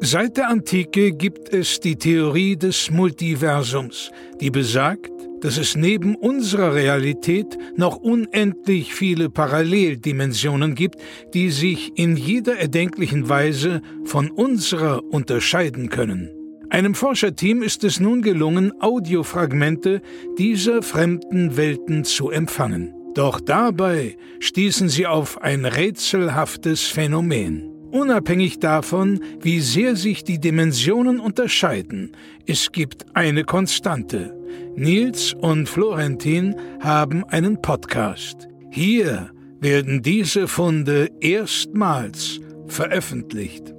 Seit der Antike gibt es die Theorie des Multiversums, die besagt, dass es neben unserer Realität noch unendlich viele Paralleldimensionen gibt, die sich in jeder erdenklichen Weise von unserer unterscheiden können. Einem Forscherteam ist es nun gelungen, Audiofragmente dieser fremden Welten zu empfangen. Doch dabei stießen sie auf ein rätselhaftes Phänomen. Unabhängig davon, wie sehr sich die Dimensionen unterscheiden, es gibt eine Konstante. Nils und Florentin haben einen Podcast. Hier werden diese Funde erstmals veröffentlicht.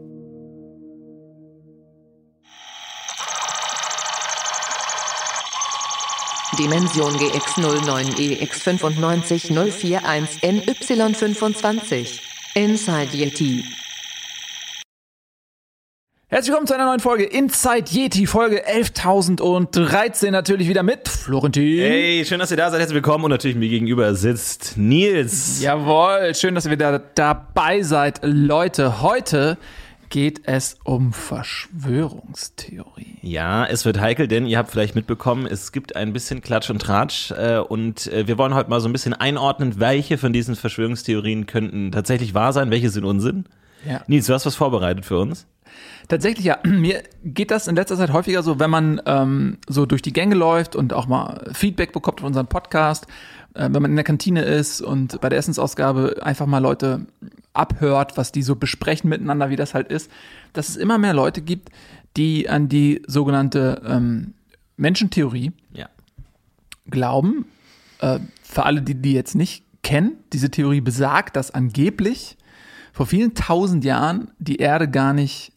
Dimension GX09EX95041NY25 Inside Yeti Herzlich willkommen zu einer neuen Folge Inside Yeti, Folge 11.013 natürlich wieder mit Florentin. Hey, schön, dass ihr da seid. Herzlich willkommen und natürlich mir gegenüber sitzt Nils. Jawohl, schön, dass ihr wieder dabei seid. Leute, heute geht es um Verschwörungstheorie. Ja, es wird heikel, denn ihr habt vielleicht mitbekommen, es gibt ein bisschen Klatsch und Tratsch äh, und äh, wir wollen heute mal so ein bisschen einordnen, welche von diesen Verschwörungstheorien könnten tatsächlich wahr sein, welche sind Unsinn. Ja. Nils, du hast was vorbereitet für uns? Tatsächlich, ja. Mir geht das in letzter Zeit häufiger so, wenn man ähm, so durch die Gänge läuft und auch mal Feedback bekommt von unserem Podcast, äh, wenn man in der Kantine ist und bei der Essensausgabe einfach mal Leute abhört, was die so besprechen miteinander, wie das halt ist, dass es immer mehr Leute gibt, die an die sogenannte ähm, Menschentheorie ja. glauben. Äh, für alle, die die jetzt nicht kennen, diese Theorie besagt, dass angeblich vor vielen tausend Jahren die Erde gar nicht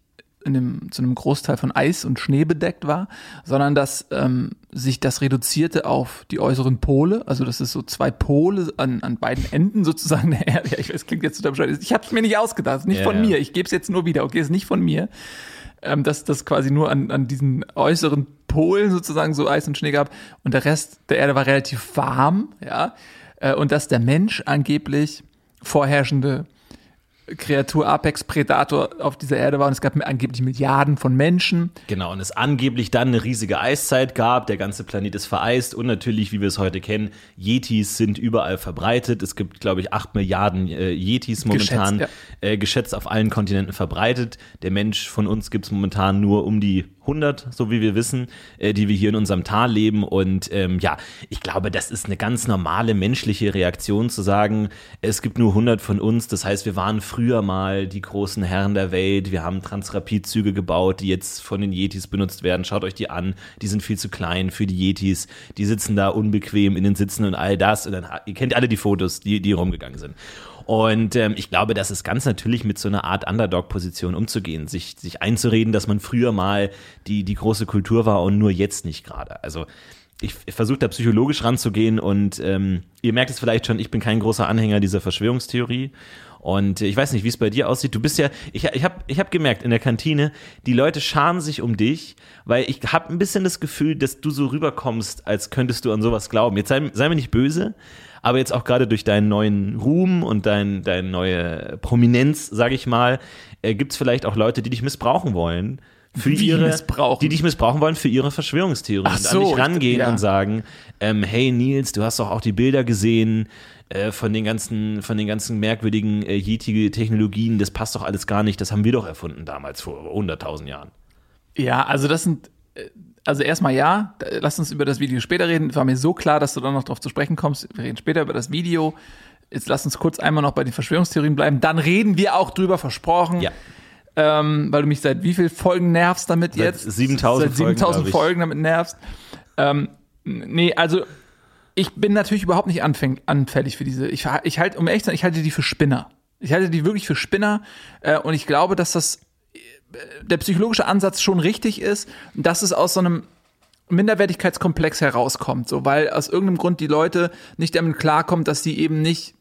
in dem, zu einem Großteil von Eis und Schnee bedeckt war, sondern dass ähm, sich das reduzierte auf die äußeren Pole, also dass es so zwei Pole an, an beiden Enden sozusagen der Erde. Ja, ich weiß, klingt jetzt total bescheuert. Ich habe es mir nicht ausgedacht, nicht ja, von mir. Ich gebe es jetzt nur wieder. Okay, ist nicht von mir. Ähm, dass das quasi nur an, an diesen äußeren Polen sozusagen so Eis und Schnee gab und der Rest der Erde war relativ warm, ja, äh, und dass der Mensch angeblich vorherrschende Kreatur Apex Predator auf dieser Erde war und es gab angeblich Milliarden von Menschen. Genau, und es angeblich dann eine riesige Eiszeit gab, der ganze Planet ist vereist und natürlich, wie wir es heute kennen, Yetis sind überall verbreitet. Es gibt, glaube ich, acht Milliarden äh, Yetis momentan geschätzt, ja. äh, geschätzt auf allen Kontinenten verbreitet. Der Mensch von uns gibt es momentan nur um die 100, so wie wir wissen, äh, die wir hier in unserem Tal leben. Und ähm, ja, ich glaube, das ist eine ganz normale menschliche Reaktion zu sagen, es gibt nur 100 von uns. Das heißt, wir waren früher mal die großen Herren der Welt. Wir haben Transrapidzüge gebaut, die jetzt von den Yetis benutzt werden. Schaut euch die an. Die sind viel zu klein für die Yetis. Die sitzen da unbequem in den Sitzen und all das. Und dann, ihr kennt alle die Fotos, die, die rumgegangen sind. Und ähm, ich glaube, das ist ganz natürlich mit so einer Art Underdog-Position umzugehen, sich, sich einzureden, dass man früher mal die, die große Kultur war und nur jetzt nicht gerade. Also ich, ich versuche da psychologisch ranzugehen und ähm, ihr merkt es vielleicht schon, ich bin kein großer Anhänger dieser Verschwörungstheorie. Und ich weiß nicht, wie es bei dir aussieht. Du bist ja, ich, ich habe ich hab gemerkt in der Kantine, die Leute scharen sich um dich, weil ich habe ein bisschen das Gefühl, dass du so rüberkommst, als könntest du an sowas glauben. Jetzt sei, sei mir nicht böse, aber jetzt auch gerade durch deinen neuen Ruhm und dein, deine neue Prominenz, sage ich mal, äh, gibt es vielleicht auch Leute, die dich missbrauchen wollen. Für Wie ihre, die dich missbrauchen wollen für ihre Verschwörungstheorien. Ach so, an dich rangehen ja. und sagen, ähm, hey Nils, du hast doch auch die Bilder gesehen äh, von den ganzen, von den ganzen merkwürdigen äh, Yeti-Technologien, das passt doch alles gar nicht, das haben wir doch erfunden damals vor 100.000 Jahren. Ja, also das sind äh, also erstmal ja, lass uns über das Video später reden. War mir so klar, dass du dann noch drauf zu sprechen kommst. Wir reden später über das Video. Jetzt lass uns kurz einmal noch bei den Verschwörungstheorien bleiben. Dann reden wir auch drüber, versprochen. Ja. Ähm, weil du mich seit wie viel Folgen nervst damit seit jetzt? 7000 Seit 7000 Folgen, Folgen damit nervst. Ähm, nee, also ich bin natürlich überhaupt nicht anfäng, anfällig für diese. Ich, ich halte, um ehrlich zu sein, ich halte die für Spinner. Ich halte die wirklich für Spinner äh, und ich glaube, dass das der psychologische Ansatz schon richtig ist, dass es aus so einem Minderwertigkeitskomplex herauskommt, so weil aus irgendeinem Grund die Leute nicht damit klarkommen, dass sie eben nicht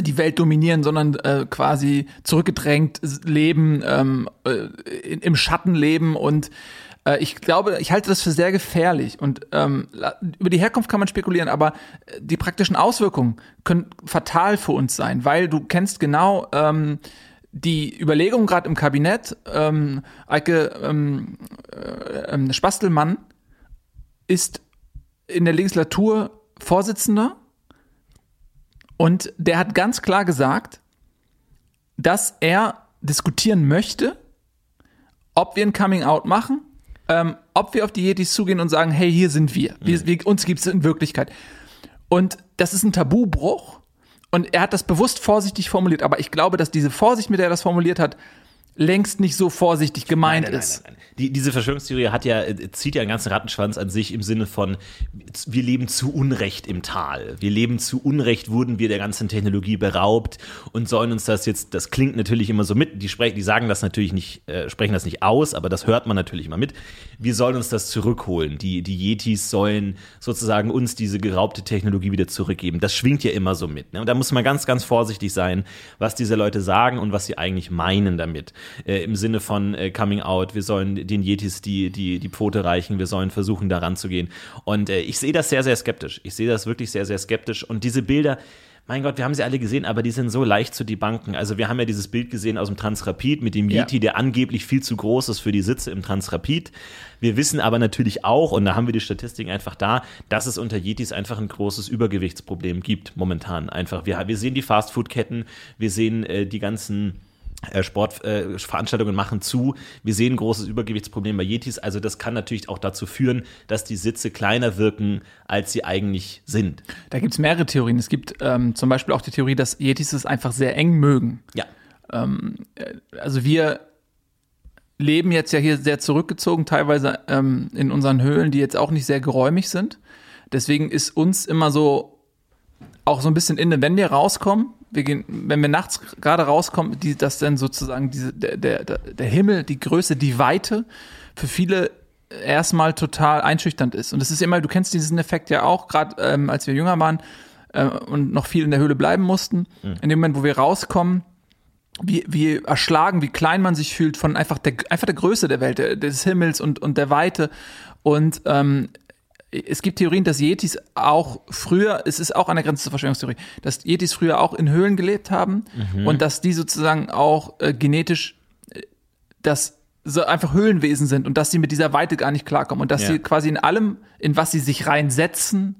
die Welt dominieren, sondern äh, quasi zurückgedrängt leben, ähm, äh, im Schatten leben und äh, ich glaube, ich halte das für sehr gefährlich und ähm, über die Herkunft kann man spekulieren, aber die praktischen Auswirkungen können fatal für uns sein, weil du kennst genau ähm, die Überlegung gerade im Kabinett, ähm, Eike ähm, äh, Spastelmann ist in der Legislatur Vorsitzender und der hat ganz klar gesagt, dass er diskutieren möchte, ob wir ein Coming Out machen, ähm, ob wir auf die Yetis zugehen und sagen, hey, hier sind wir. wir, mhm. wir uns gibt es in Wirklichkeit. Und das ist ein Tabubruch. Und er hat das bewusst vorsichtig formuliert. Aber ich glaube, dass diese Vorsicht, mit der er das formuliert hat, längst nicht so vorsichtig gemeint nein, nein, ist. Nein, die, diese Verschwörungstheorie hat ja, äh, zieht ja einen ganzen Rattenschwanz an sich im Sinne von, wir leben zu Unrecht im Tal. Wir leben zu Unrecht, wurden wir der ganzen Technologie beraubt und sollen uns das jetzt, das klingt natürlich immer so mit, die, sprechen, die sagen das natürlich nicht, äh, sprechen das nicht aus, aber das hört man natürlich immer mit. Wir sollen uns das zurückholen. Die, die Yetis sollen sozusagen uns diese geraubte Technologie wieder zurückgeben. Das schwingt ja immer so mit. Ne? Und da muss man ganz, ganz vorsichtig sein, was diese Leute sagen und was sie eigentlich meinen damit. Äh, Im Sinne von äh, Coming Out, wir sollen den Yetis die, die, die Pfote reichen, wir sollen versuchen, da ranzugehen. Und äh, ich sehe das sehr, sehr skeptisch. Ich sehe das wirklich sehr, sehr skeptisch. Und diese Bilder, mein Gott, wir haben sie alle gesehen, aber die sind so leicht zu debunken. Also wir haben ja dieses Bild gesehen aus dem Transrapid mit dem Yeti, ja. der angeblich viel zu groß ist für die Sitze im Transrapid. Wir wissen aber natürlich auch, und da haben wir die Statistiken einfach da, dass es unter Yetis einfach ein großes Übergewichtsproblem gibt momentan. Einfach, wir, wir sehen die Fastfood-Ketten, wir sehen äh, die ganzen Sportveranstaltungen äh, machen zu. Wir sehen ein großes Übergewichtsproblem bei Yetis. Also das kann natürlich auch dazu führen, dass die Sitze kleiner wirken, als sie eigentlich sind. Da gibt es mehrere Theorien. Es gibt ähm, zum Beispiel auch die Theorie, dass Yetis es einfach sehr eng mögen. Ja. Ähm, äh, also wir leben jetzt ja hier sehr zurückgezogen, teilweise ähm, in unseren Höhlen, die jetzt auch nicht sehr geräumig sind. Deswegen ist uns immer so auch so ein bisschen inne, wenn wir rauskommen, wir gehen, wenn wir nachts gerade rauskommen, die, dass dann sozusagen diese, der, der, der Himmel, die Größe, die Weite für viele erstmal total einschüchternd ist. Und es ist immer, du kennst diesen Effekt ja auch, gerade ähm, als wir jünger waren äh, und noch viel in der Höhle bleiben mussten. Mhm. In dem Moment, wo wir rauskommen, wie, wie erschlagen, wie klein man sich fühlt von einfach der, einfach der Größe der Welt, der, des Himmels und, und der Weite. Und ähm, es gibt Theorien, dass Yetis auch früher, es ist auch an der Grenze zur Verschwörungstheorie, dass Yetis früher auch in Höhlen gelebt haben mhm. und dass die sozusagen auch äh, genetisch äh, das so einfach Höhlenwesen sind und dass sie mit dieser Weite gar nicht klarkommen und dass ja. sie quasi in allem, in was sie sich reinsetzen,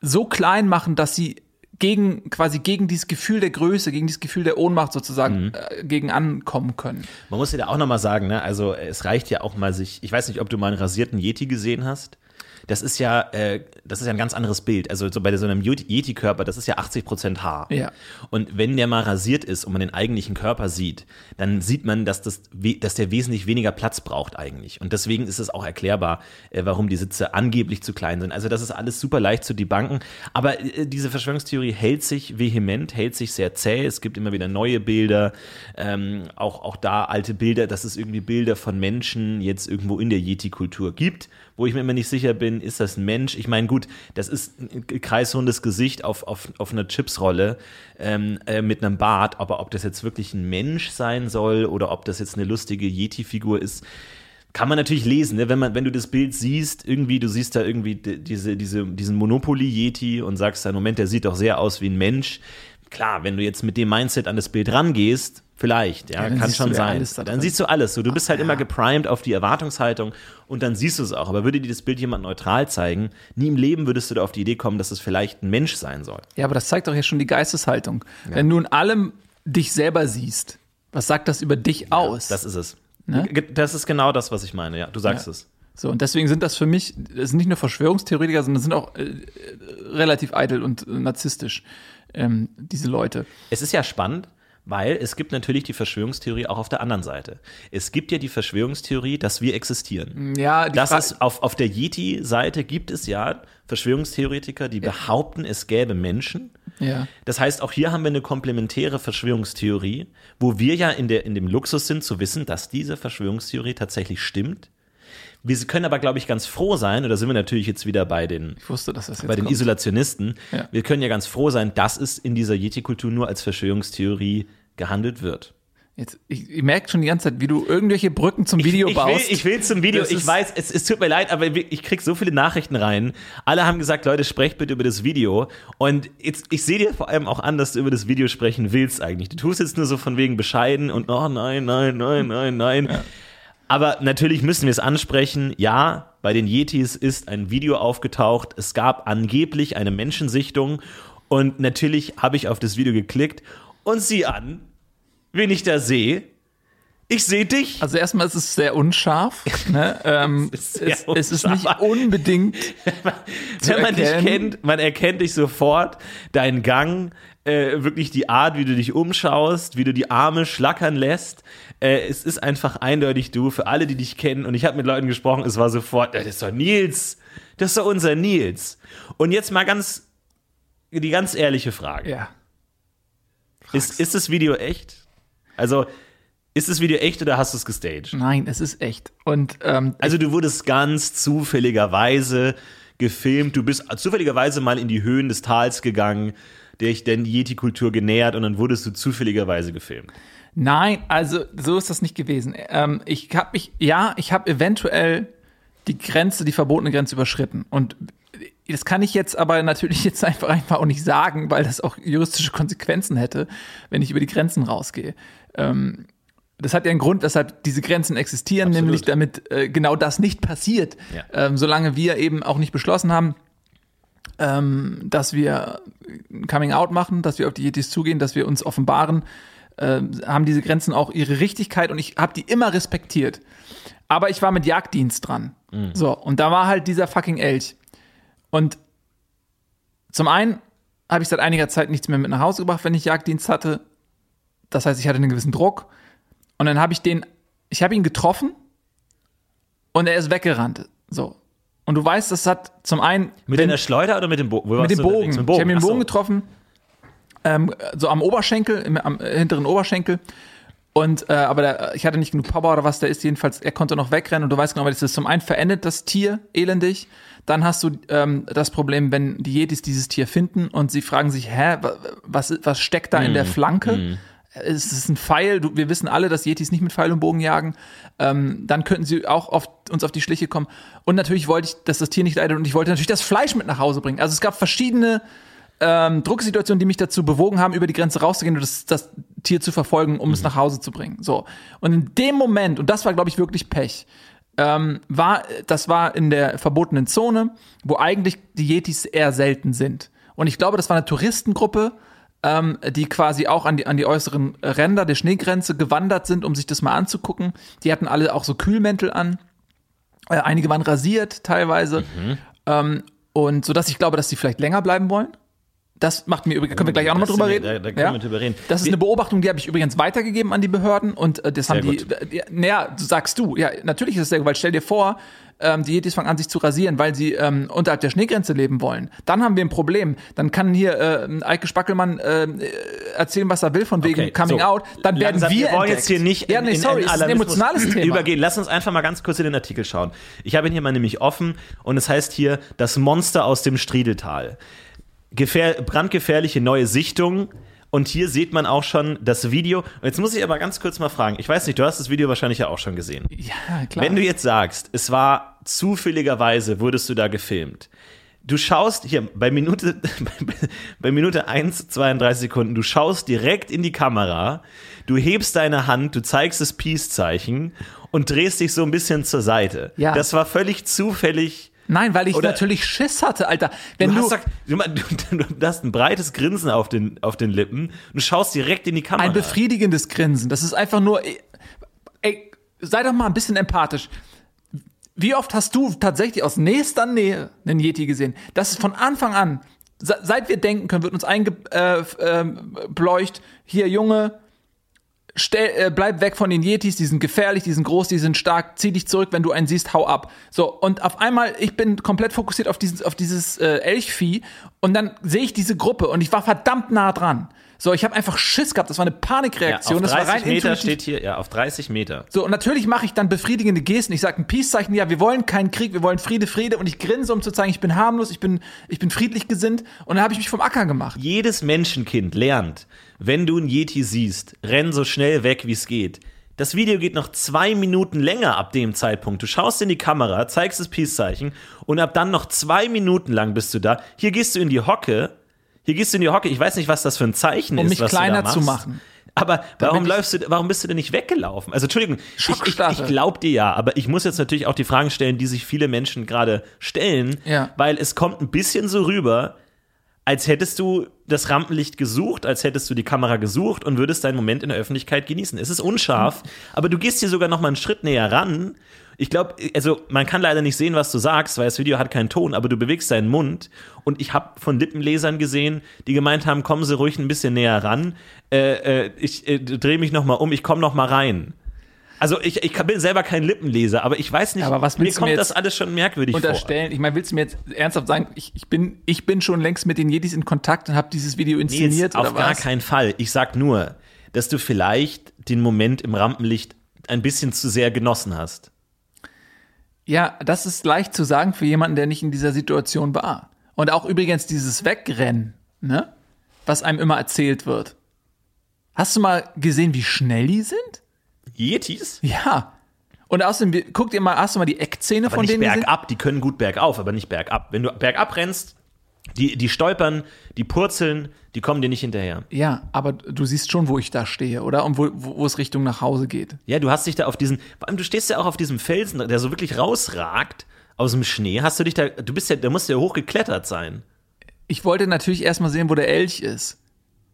so klein machen, dass sie gegen quasi gegen dieses Gefühl der Größe, gegen dieses Gefühl der Ohnmacht sozusagen mhm. äh, gegen ankommen können. Man muss ja da auch noch mal sagen, ne? Also es reicht ja auch mal sich, ich weiß nicht, ob du mal einen rasierten Yeti gesehen hast das ist ja, äh, das ist ja ein ganz anderes Bild. Also so bei so einem Yeti-Körper, das ist ja 80 Prozent Haar. Ja. Und wenn der mal rasiert ist und man den eigentlichen Körper sieht, dann sieht man, dass, das, dass der wesentlich weniger Platz braucht eigentlich. Und deswegen ist es auch erklärbar, äh, warum die Sitze angeblich zu klein sind. Also das ist alles super leicht zu debunken. Aber äh, diese Verschwörungstheorie hält sich vehement, hält sich sehr zäh. Es gibt immer wieder neue Bilder, ähm, auch, auch da alte Bilder, dass es irgendwie Bilder von Menschen jetzt irgendwo in der Yeti-Kultur gibt wo ich mir immer nicht sicher bin, ist das ein Mensch? Ich meine, gut, das ist ein kreisrundes Gesicht auf, auf, auf einer Chipsrolle ähm, äh, mit einem Bart, aber ob das jetzt wirklich ein Mensch sein soll oder ob das jetzt eine lustige Yeti-Figur ist, kann man natürlich lesen, ne? wenn man, wenn du das Bild siehst, irgendwie, du siehst da irgendwie diese, diese, diesen Monopoly-Yeti und sagst dann, Moment, der sieht doch sehr aus wie ein Mensch. Klar, wenn du jetzt mit dem Mindset an das Bild rangehst, Vielleicht, ja, ja kann schon sein. Ja dann siehst du alles. So, du bist halt ja. immer geprimed auf die Erwartungshaltung und dann siehst du es auch. Aber würde dir das Bild jemand neutral zeigen, nie im Leben würdest du da auf die Idee kommen, dass es vielleicht ein Mensch sein soll. Ja, aber das zeigt doch ja schon die Geisteshaltung. Wenn du in allem dich selber siehst, was sagt das über dich aus? Das ist es. Ne? Das ist genau das, was ich meine, ja. Du sagst es. So, und deswegen sind das für mich, das sind nicht nur Verschwörungstheoretiker, sondern sind auch äh, relativ eitel und äh, narzisstisch, ähm, diese Leute. Es ist ja spannend, weil es gibt natürlich die Verschwörungstheorie auch auf der anderen Seite. Es gibt ja die Verschwörungstheorie, dass wir existieren. Ja, die das ist auf, auf der Yeti-Seite gibt es ja Verschwörungstheoretiker, die behaupten, es gäbe Menschen. Ja. Das heißt, auch hier haben wir eine komplementäre Verschwörungstheorie, wo wir ja in, der, in dem Luxus sind, zu wissen, dass diese Verschwörungstheorie tatsächlich stimmt. Wir können aber, glaube ich, ganz froh sein, und da sind wir natürlich jetzt wieder bei den, ich wusste, dass das jetzt bei den Isolationisten. Ja. Wir können ja ganz froh sein, dass es in dieser Yeti-Kultur nur als Verschwörungstheorie gehandelt wird. Jetzt, ich, ich merke schon die ganze Zeit, wie du irgendwelche Brücken zum Video ich, ich baust. Will, ich will zum Video. Ich weiß, es, es tut mir leid, aber ich krieg so viele Nachrichten rein. Alle haben gesagt, Leute, sprecht bitte über das Video. Und jetzt, ich sehe dir vor allem auch an, dass du über das Video sprechen willst eigentlich. Du tust jetzt nur so von wegen bescheiden und oh nein, nein, nein, nein, nein. Ja. Aber natürlich müssen wir es ansprechen. Ja, bei den Yetis ist ein Video aufgetaucht. Es gab angeblich eine Menschensichtung. Und natürlich habe ich auf das Video geklickt und sieh an, wen ich da sehe. Ich sehe dich. Also erstmal ist es sehr unscharf. Ne? Ähm, es, ist es, unscharf. es, ist nicht unbedingt. Wenn man dich kennt, man erkennt dich sofort, deinen Gang, äh, wirklich die Art, wie du dich umschaust, wie du die Arme schlackern lässt. Äh, es ist einfach eindeutig du für alle, die dich kennen. Und ich habe mit Leuten gesprochen, es war sofort, das ist doch Nils. Das ist doch unser Nils. Und jetzt mal ganz, die ganz ehrliche Frage. Ja. Ist, ist das Video echt? Also, ist das Video echt oder hast du es gestaged? Nein, es ist echt. Und ähm, also du wurdest ganz zufälligerweise gefilmt. Du bist zufälligerweise mal in die Höhen des Tals gegangen, der ich denn die Yeti-Kultur genähert und dann wurdest du zufälligerweise gefilmt. Nein, also so ist das nicht gewesen. Ähm, ich habe mich, ja, ich habe eventuell die Grenze, die verbotene Grenze überschritten. Und das kann ich jetzt aber natürlich jetzt einfach, einfach auch nicht sagen, weil das auch juristische Konsequenzen hätte, wenn ich über die Grenzen rausgehe. Ähm, das hat ja einen Grund, weshalb diese Grenzen existieren, Absolut. nämlich damit äh, genau das nicht passiert. Ja. Ähm, solange wir eben auch nicht beschlossen haben, ähm, dass wir Coming Out machen, dass wir auf die Yetis zugehen, dass wir uns offenbaren, äh, haben diese Grenzen auch ihre Richtigkeit und ich habe die immer respektiert. Aber ich war mit Jagddienst dran. Mhm. So, und da war halt dieser fucking Elch. Und zum einen habe ich seit einiger Zeit nichts mehr mit nach Hause gebracht, wenn ich Jagddienst hatte. Das heißt, ich hatte einen gewissen Druck. Und dann habe ich den, ich habe ihn getroffen und er ist weggerannt. So. Und du weißt, das hat zum einen. Mit wenn, der Schleuder oder mit dem, Bo mit dem Bogen? Mit dem Bogen. Ich habe ihn den Bogen getroffen, ähm, so am Oberschenkel, im, am hinteren Oberschenkel. Und äh, aber der, ich hatte nicht genug Power oder was der ist. Jedenfalls, er konnte noch wegrennen und du weißt genau, das ist zum einen verendet das Tier elendig. Dann hast du ähm, das Problem, wenn die Yetis dieses Tier finden und sie fragen sich, hä, was, was steckt da mm. in der mm, Flanke? Mm. Es ist ein Pfeil, du, wir wissen alle, dass Yetis nicht mit Pfeil und Bogen jagen. Ähm, dann könnten sie auch auf, uns auf die Schliche kommen. Und natürlich wollte ich, dass das Tier nicht leidet und ich wollte natürlich das Fleisch mit nach Hause bringen. Also es gab verschiedene ähm, Drucksituationen, die mich dazu bewogen haben, über die Grenze rauszugehen und das, das Tier zu verfolgen, um mhm. es nach Hause zu bringen. So. Und in dem Moment, und das war, glaube ich, wirklich Pech, ähm, war, das war in der verbotenen Zone, wo eigentlich die Yetis eher selten sind. Und ich glaube, das war eine Touristengruppe, ähm, die quasi auch an die, an die äußeren Ränder der Schneegrenze gewandert sind, um sich das mal anzugucken. Die hatten alle auch so Kühlmäntel an. Äh, einige waren rasiert teilweise. Mhm. Ähm, und so dass ich glaube, dass sie vielleicht länger bleiben wollen. Das macht mir übrigens, können wir gleich auch nochmal drüber reden. Da, da können ja? wir drüber reden. Das ist eine Beobachtung, die habe ich übrigens weitergegeben an die Behörden und äh, das haben die, die, naja, sagst du, ja, natürlich ist es sehr gut, weil stell dir vor, ähm, die Yetis fangen an, sich zu rasieren, weil sie ähm, unterhalb der Schneegrenze leben wollen. Dann haben wir ein Problem. Dann kann hier äh, Eike Spackelmann äh, erzählen, was er will, von wegen okay, Coming so. Out. Dann werden Langsam, wir. Wir wollen jetzt hier nicht ja, nee, sorry, in, in ist ein emotionales Thema. übergehen. Lass uns einfach mal ganz kurz in den Artikel schauen. Ich habe ihn hier mal nämlich offen und es heißt hier das Monster aus dem Striedeltal brandgefährliche neue Sichtung. Und hier sieht man auch schon das Video. Und jetzt muss ich aber ganz kurz mal fragen. Ich weiß nicht, du hast das Video wahrscheinlich ja auch schon gesehen. Ja, klar. Wenn du jetzt sagst, es war zufälligerweise, wurdest du da gefilmt. Du schaust hier bei Minute, bei Minute 1, 32 Sekunden, du schaust direkt in die Kamera, du hebst deine Hand, du zeigst das Peace-Zeichen und drehst dich so ein bisschen zur Seite. Ja. Das war völlig zufällig Nein, weil ich Oder natürlich Schiss hatte, Alter. Wenn du, du, hast, du, du, du, hast ein breites Grinsen auf den, auf den Lippen und du schaust direkt in die Kamera. Ein befriedigendes Grinsen. Das ist einfach nur, ey, sei doch mal ein bisschen empathisch. Wie oft hast du tatsächlich aus nächster Nähe einen Yeti gesehen? Das ist von Anfang an, seit wir denken können, wird uns eingebläucht, äh, äh, hier Junge, Stell, äh, bleib weg von den Yetis, die sind gefährlich, die sind groß, die sind stark, zieh dich zurück, wenn du einen siehst, hau ab. So, und auf einmal, ich bin komplett fokussiert auf dieses, auf dieses äh, Elchvieh und dann sehe ich diese Gruppe und ich war verdammt nah dran. So, ich habe einfach Schiss gehabt. Das war eine Panikreaktion. Ja, auf das war 30 rein Meter intuitiv. steht hier, ja, auf 30 Meter. So, und natürlich mache ich dann befriedigende Gesten. Ich sage ein Peace-Zeichen, ja, wir wollen keinen Krieg, wir wollen Friede, Friede. Und ich grinse, um zu zeigen, ich bin harmlos, ich bin, ich bin friedlich gesinnt. Und dann habe ich mich vom Acker gemacht. Jedes Menschenkind lernt, wenn du einen Yeti siehst, renn so schnell weg, wie es geht. Das Video geht noch zwei Minuten länger ab dem Zeitpunkt. Du schaust in die Kamera, zeigst das Peace-Zeichen und ab dann noch zwei Minuten lang bist du da. Hier gehst du in die Hocke. Hier gehst du in die Hocke. Ich weiß nicht, was das für ein Zeichen Um ist, mich was kleiner du da zu machen. Aber warum läufst du, warum bist du denn nicht weggelaufen? Also Entschuldigung, ich, ich, ich glaub dir ja, aber ich muss jetzt natürlich auch die Fragen stellen, die sich viele Menschen gerade stellen, Ja. weil es kommt ein bisschen so rüber, als hättest du das Rampenlicht gesucht, als hättest du die Kamera gesucht und würdest deinen Moment in der Öffentlichkeit genießen. Es ist unscharf, aber du gehst hier sogar noch mal einen Schritt näher ran. Ich glaube, also man kann leider nicht sehen, was du sagst, weil das Video hat keinen Ton, aber du bewegst deinen Mund und ich habe von Lippenlesern gesehen, die gemeint haben, kommen Sie ruhig ein bisschen näher ran. Äh, äh, ich äh, drehe mich noch mal um, ich komme noch mal rein. Also ich, ich bin selber kein Lippenleser, aber ich weiß nicht, Aber was mir kommt das alles schon merkwürdig vor. Unterstellen, ich meine, willst du mir jetzt ernsthaft sagen, ich, ich, bin, ich bin schon längst mit den Yetis in Kontakt und habe dieses Video inszeniert Nils, auf gar was? keinen Fall. Ich sag nur, dass du vielleicht den Moment im Rampenlicht ein bisschen zu sehr genossen hast. Ja, das ist leicht zu sagen für jemanden, der nicht in dieser Situation war. Und auch übrigens dieses Wegrennen, ne? Was einem immer erzählt wird. Hast du mal gesehen, wie schnell die sind? Yetis? Ja. Und außerdem, guck dir mal, hast du mal die Eckzähne Aber von nicht denen bergab, die können gut bergauf, aber nicht bergab. Wenn du bergab rennst, die, die stolpern, die purzeln, die kommen dir nicht hinterher. Ja, aber du siehst schon, wo ich da stehe, oder? Und wo, wo, wo es Richtung nach Hause geht. Ja, du hast dich da auf diesen, vor allem du stehst ja auch auf diesem Felsen, der so wirklich rausragt aus dem Schnee. Hast du dich da, du bist ja, da musst du ja hochgeklettert sein. Ich wollte natürlich erstmal sehen, wo der Elch ist.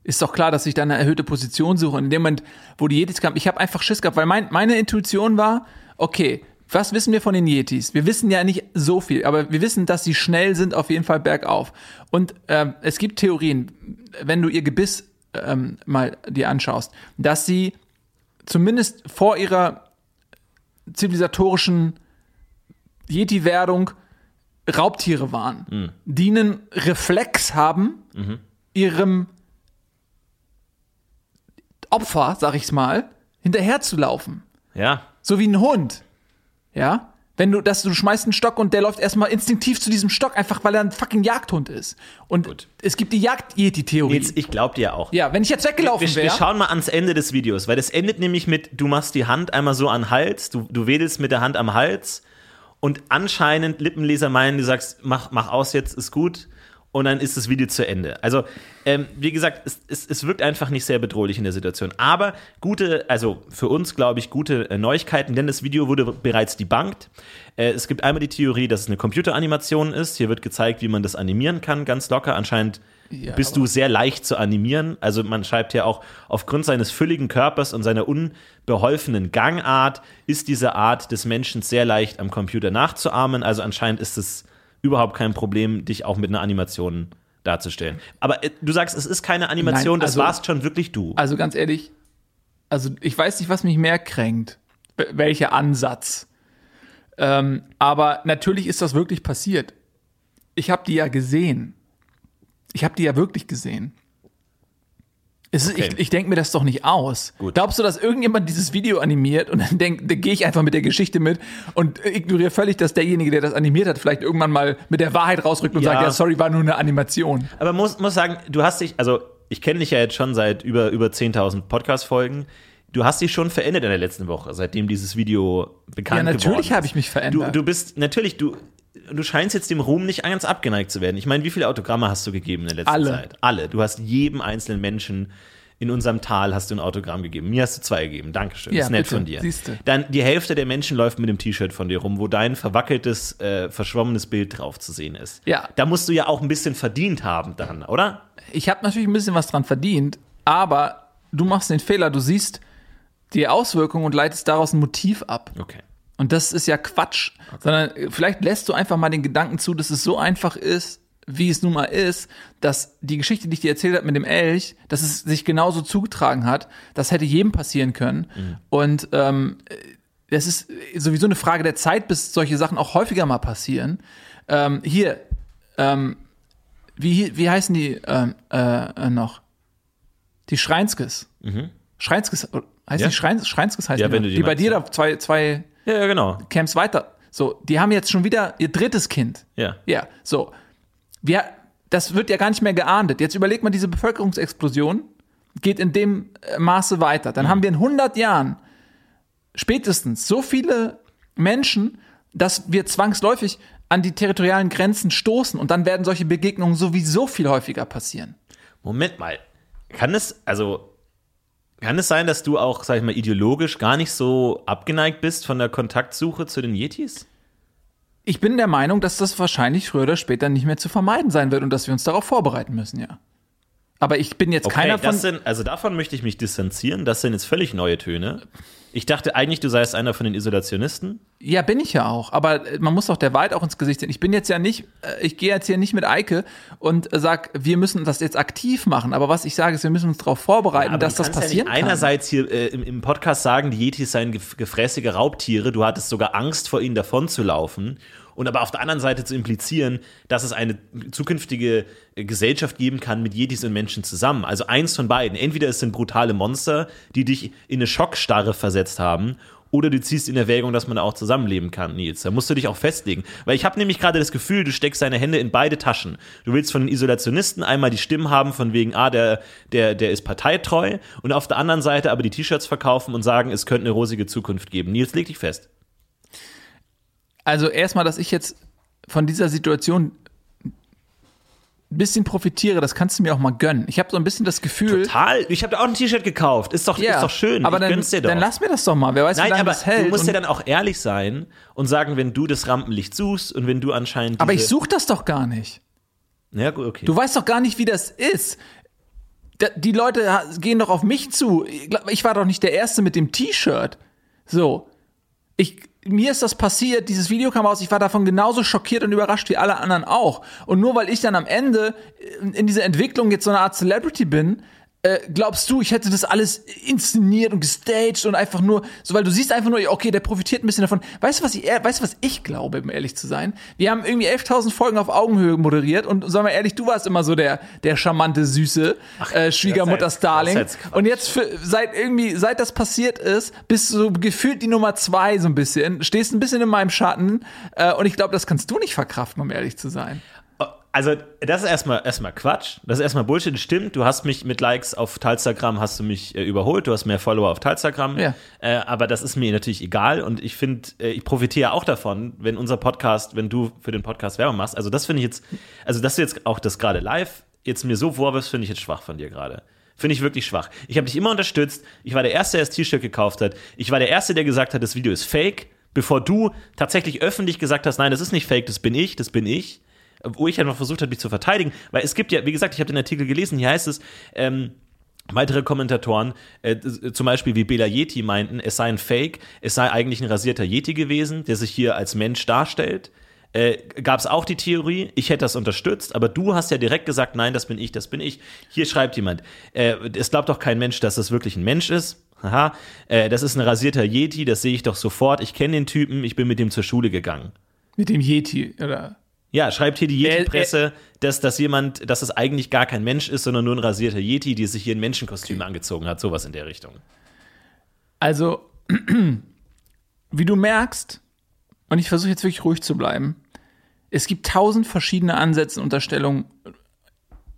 Ist doch klar, dass ich da eine erhöhte Position suche. Und in dem Moment, wo die Yetis kamen, ich habe einfach Schiss gehabt, weil mein, meine Intuition war, okay, was wissen wir von den Yetis? Wir wissen ja nicht so viel, aber wir wissen, dass sie schnell sind, auf jeden Fall bergauf. Und ähm, es gibt Theorien, wenn du ihr Gebiss ähm, mal dir anschaust, dass sie zumindest vor ihrer zivilisatorischen Yeti-Werdung Raubtiere waren, die einen Reflex haben, ihrem Opfer, sag ich's mal, hinterherzulaufen. Ja. So wie ein Hund. Ja? Wenn du, dass du schmeißt einen Stock und der läuft erstmal instinktiv zu diesem Stock, einfach weil er ein fucking Jagdhund ist. Und Gut. es gibt die Jagd-Yeti-Theorie. Jetzt, ich glaub dir auch. Ja, wenn ich jetzt weggelaufen wir, wir wäre. schauen mal ans Ende des Videos, weil das endet nämlich mit, du machst die Hand einmal so an den Hals, du, du wedelst mit der Hand am Hals und anscheinend Lippenleser meinen, du sagst, mach, mach aus jetzt, ist gut und dann ist das Video zu Ende. Also, ähm, wie gesagt, es, es, es wirkt einfach nicht sehr bedrohlich in der Situation. Aber gute, also für uns, glaube ich, gute äh, Neuigkeiten, denn das Video wurde bereits debunked. Äh, es gibt einmal die Theorie, dass es eine Computeranimation ist. Hier wird gezeigt, wie man das animieren kann, ganz locker. Anscheinend Ja, bist du sehr leicht zu animieren. Also man schreibt ja auch, aufgrund seines fülligen Körpers und seiner unbeholfenen Gangart ist diese Art des Menschen sehr leicht am Computer nachzuahmen. Also anscheinend ist es überhaupt kein Problem, dich auch mit einer Animation darzustellen. Aber äh, du sagst, es ist keine Animation, Nein, das also- warst schon wirklich du. Also ganz ehrlich, also ich weiß nicht, was mich mehr kränkt. Wel- Welcher Ansatz. Ähm, aber natürlich ist das wirklich passiert. Ich habe die ja gesehen. Ich habe die ja wirklich gesehen. Ist, Okay. Ich, ich denke mir das doch nicht aus. Gut. Glaubst du, dass irgendjemand dieses Video animiert und dann denk, dann gehe ich einfach mit der Geschichte mit und ignoriere völlig, dass derjenige, der das animiert hat, vielleicht irgendwann mal mit der Wahrheit rausrückt und Ja. sagt, ja, sorry, war nur eine Animation. Aber muss, muss sagen, du hast dich, also ich kenne dich ja jetzt schon seit über, über 10.000 Podcast-Folgen. Du hast dich schon verändert in der letzten Woche, seitdem dieses Video bekannt Ja, geworden natürlich ist. habe ich mich verändert. Du, du bist, natürlich, du, du scheinst jetzt dem Ruhm nicht ganz abgeneigt zu werden. Ich meine, wie viele Autogramme hast du gegeben in der letzten Alle. Zeit? Alle. Du hast jedem einzelnen Menschen in unserem Tal hast du ein Autogramm gegeben. Mir hast du zwei gegeben. Dankeschön. Ja, ist nett bitte. von dir. Siehste. Dann die Hälfte der Menschen läuft mit dem T-Shirt von dir rum, wo dein verwackeltes, äh, verschwommenes Bild drauf zu sehen ist. Ja. Da musst du ja auch ein bisschen verdient haben dann, oder? ich habe natürlich ein bisschen was dran verdient, aber du machst den Fehler, du siehst die Auswirkung und leitest daraus ein Motiv ab. Okay. Und das ist ja Quatsch. Sondern äh, vielleicht lässt du einfach mal den Gedanken zu, dass es so einfach ist, wie es nun mal ist, dass die Geschichte, die ich dir erzählt habe mit dem Elch, dass es sich genauso zugetragen hat, das hätte jedem passieren können. Und ähm, es ist sowieso eine Frage der Zeit, bis solche Sachen auch häufiger mal passieren. Ähm, hier, ähm, wie, wie heißen die ähm, äh, äh, noch? Die Schreinskes. Mhm. Schreinskes, heißt Ja. die Schreins, Schreinskes heißt Ja, die, wenn du die die bei dir da zwei, zwei Ja, ja, genau. Camps weiter. So, die haben jetzt schon wieder ihr drittes Kind. Ja. Ja, so. Wir, das wird ja gar nicht mehr geahndet. Jetzt überlegt man, diese Bevölkerungsexplosion geht in dem äh, Maße weiter. Dann haben wir in 100 Jahren spätestens so viele Menschen, dass wir zwangsläufig an die territorialen Grenzen stoßen und dann werden solche Begegnungen sowieso viel häufiger passieren. Moment mal. Kann es, also, kann es sein, dass du auch, sag ich mal, ideologisch gar nicht so abgeneigt bist von der Kontaktsuche zu den Yetis? Ich bin der Meinung, dass das wahrscheinlich früher oder später nicht mehr zu vermeiden sein wird und dass wir uns darauf vorbereiten müssen, ja. Aber ich bin jetzt Okay, keiner von. sind, also davon möchte ich mich distanzieren. Das sind jetzt völlig neue Töne. Ich dachte eigentlich, du seist einer von den Isolationisten. Ja, bin ich ja auch. Aber äh, man muss doch der Wahrheit auch ins Gesicht sehen. Ich bin jetzt ja nicht, äh, ich gehe jetzt hier nicht mit Eike und äh, sag, wir müssen das jetzt aktiv machen. Aber was ich sage, ist, wir müssen uns darauf vorbereiten, Aber dass das passieren ja kann. einerseits hier äh, im, im Podcast sagen, die Yetis seien gef gefräßige Raubtiere, du hattest sogar Angst vor ihnen davon zu laufen. Und aber auf der anderen Seite zu implizieren, dass es eine zukünftige äh, Gesellschaft geben kann mit Yetis und Menschen zusammen. Also eins von beiden. Entweder es sind brutale Monster, die dich in eine Schockstarre versetzt haben, oder du ziehst in Erwägung, dass man auch zusammenleben kann, Nils. Da musst du dich auch festlegen. Weil ich habe nämlich gerade das Gefühl, du steckst deine Hände in beide Taschen. Du willst von den Isolationisten einmal die Stimmen haben, von wegen, ah, der, der, der ist parteitreu, und auf der anderen Seite aber die T-Shirts verkaufen und sagen, es könnte eine rosige Zukunft geben. Nils, leg dich fest. Also erstmal, dass ich jetzt von dieser Situation ein bisschen profitiere, das kannst du mir auch mal gönnen. Ich habe so ein bisschen das Gefühl. Total. Ich habe da auch ein T-Shirt gekauft. Ist doch, ist doch schön. Aber ich dann, dir doch. dann lass mir das doch mal. Wer weiß, wie Nein, lange aber das hält. du musst ja dann auch ehrlich sein und sagen, wenn du das Rampenlicht suchst und wenn du anscheinend. aber ich suche das doch gar nicht. Ja, gut, okay. Du weißt doch gar nicht, wie das ist. Die Leute gehen doch auf mich zu. Ich war doch nicht der Erste mit dem T-Shirt. So. Ich, mir ist das passiert, dieses Video kam raus, ich war davon genauso schockiert und überrascht wie alle anderen auch. Und nur weil ich dann am Ende in, dieser Entwicklung jetzt so eine Art Celebrity bin, äh, glaubst du, ich hätte das alles inszeniert und gestaged und einfach nur, so weil du siehst einfach nur, okay, der profitiert ein bisschen davon. Weißt du, was ich, weißt du, was ich glaube, um ehrlich zu sein? Wir haben irgendwie 11.000 Folgen auf Augenhöhe moderiert und sagen wir ehrlich, du warst immer so der, der charmante, süße äh, Schwiegermutters Darling. das ist jetzt Quatsch. Und jetzt für, seit irgendwie, seit das passiert ist, bist du so gefühlt die Nummer zwei so ein bisschen, stehst ein bisschen in meinem Schatten äh, und ich glaube, das kannst du nicht verkraften, um ehrlich zu sein. Also, das ist erstmal erstmal Quatsch. Das ist erstmal Bullshit. Das Stimmt, du hast mich mit Likes auf Talstagram hast du mich äh, überholt. Du hast mehr Follower auf Talstagram. Ja. Äh, aber das ist mir natürlich egal und ich finde, äh, ich profitiere auch davon, wenn unser Podcast, wenn du für den Podcast Werbung machst. Also, das finde ich jetzt, also, dass du jetzt auch das gerade live jetzt mir so vorwirfst, finde ich jetzt schwach von dir gerade. Finde ich wirklich schwach. Ich habe dich immer unterstützt. Ich war der Erste, der das T-Shirt gekauft hat. Ich war der Erste, der gesagt hat, das Video ist fake. Bevor du tatsächlich öffentlich gesagt hast, nein, das ist nicht fake, das bin ich, das bin ich wo ich einfach versucht habe, mich zu verteidigen, weil es gibt ja, wie gesagt, ich habe den Artikel gelesen, hier heißt es, ähm, Weitere Kommentatoren, äh, zum Beispiel wie Bela Yeti meinten, es sei ein Fake, es sei eigentlich ein rasierter Yeti gewesen, der sich hier als Mensch darstellt. Äh, Gab es auch die Theorie, ich hätte das unterstützt, aber du hast ja direkt gesagt, nein, das bin ich, das bin ich. Hier schreibt jemand, äh, es glaubt doch kein Mensch, dass das wirklich ein Mensch ist. Haha, äh, das ist ein rasierter Yeti, das sehe ich doch sofort. Ich kenne den Typen, ich bin mit dem zur Schule gegangen. Mit dem Yeti, oder? Ja, schreibt hier die Yeti-Presse, dass, dass jemand, dass es eigentlich gar kein Mensch ist, sondern nur ein rasierter Yeti, die sich hier ein Menschenkostüm angezogen hat. Sowas in der Richtung. Also, wie du merkst, und ich versuche jetzt wirklich ruhig zu bleiben, es gibt tausend verschiedene Ansätze und Unterstellungen.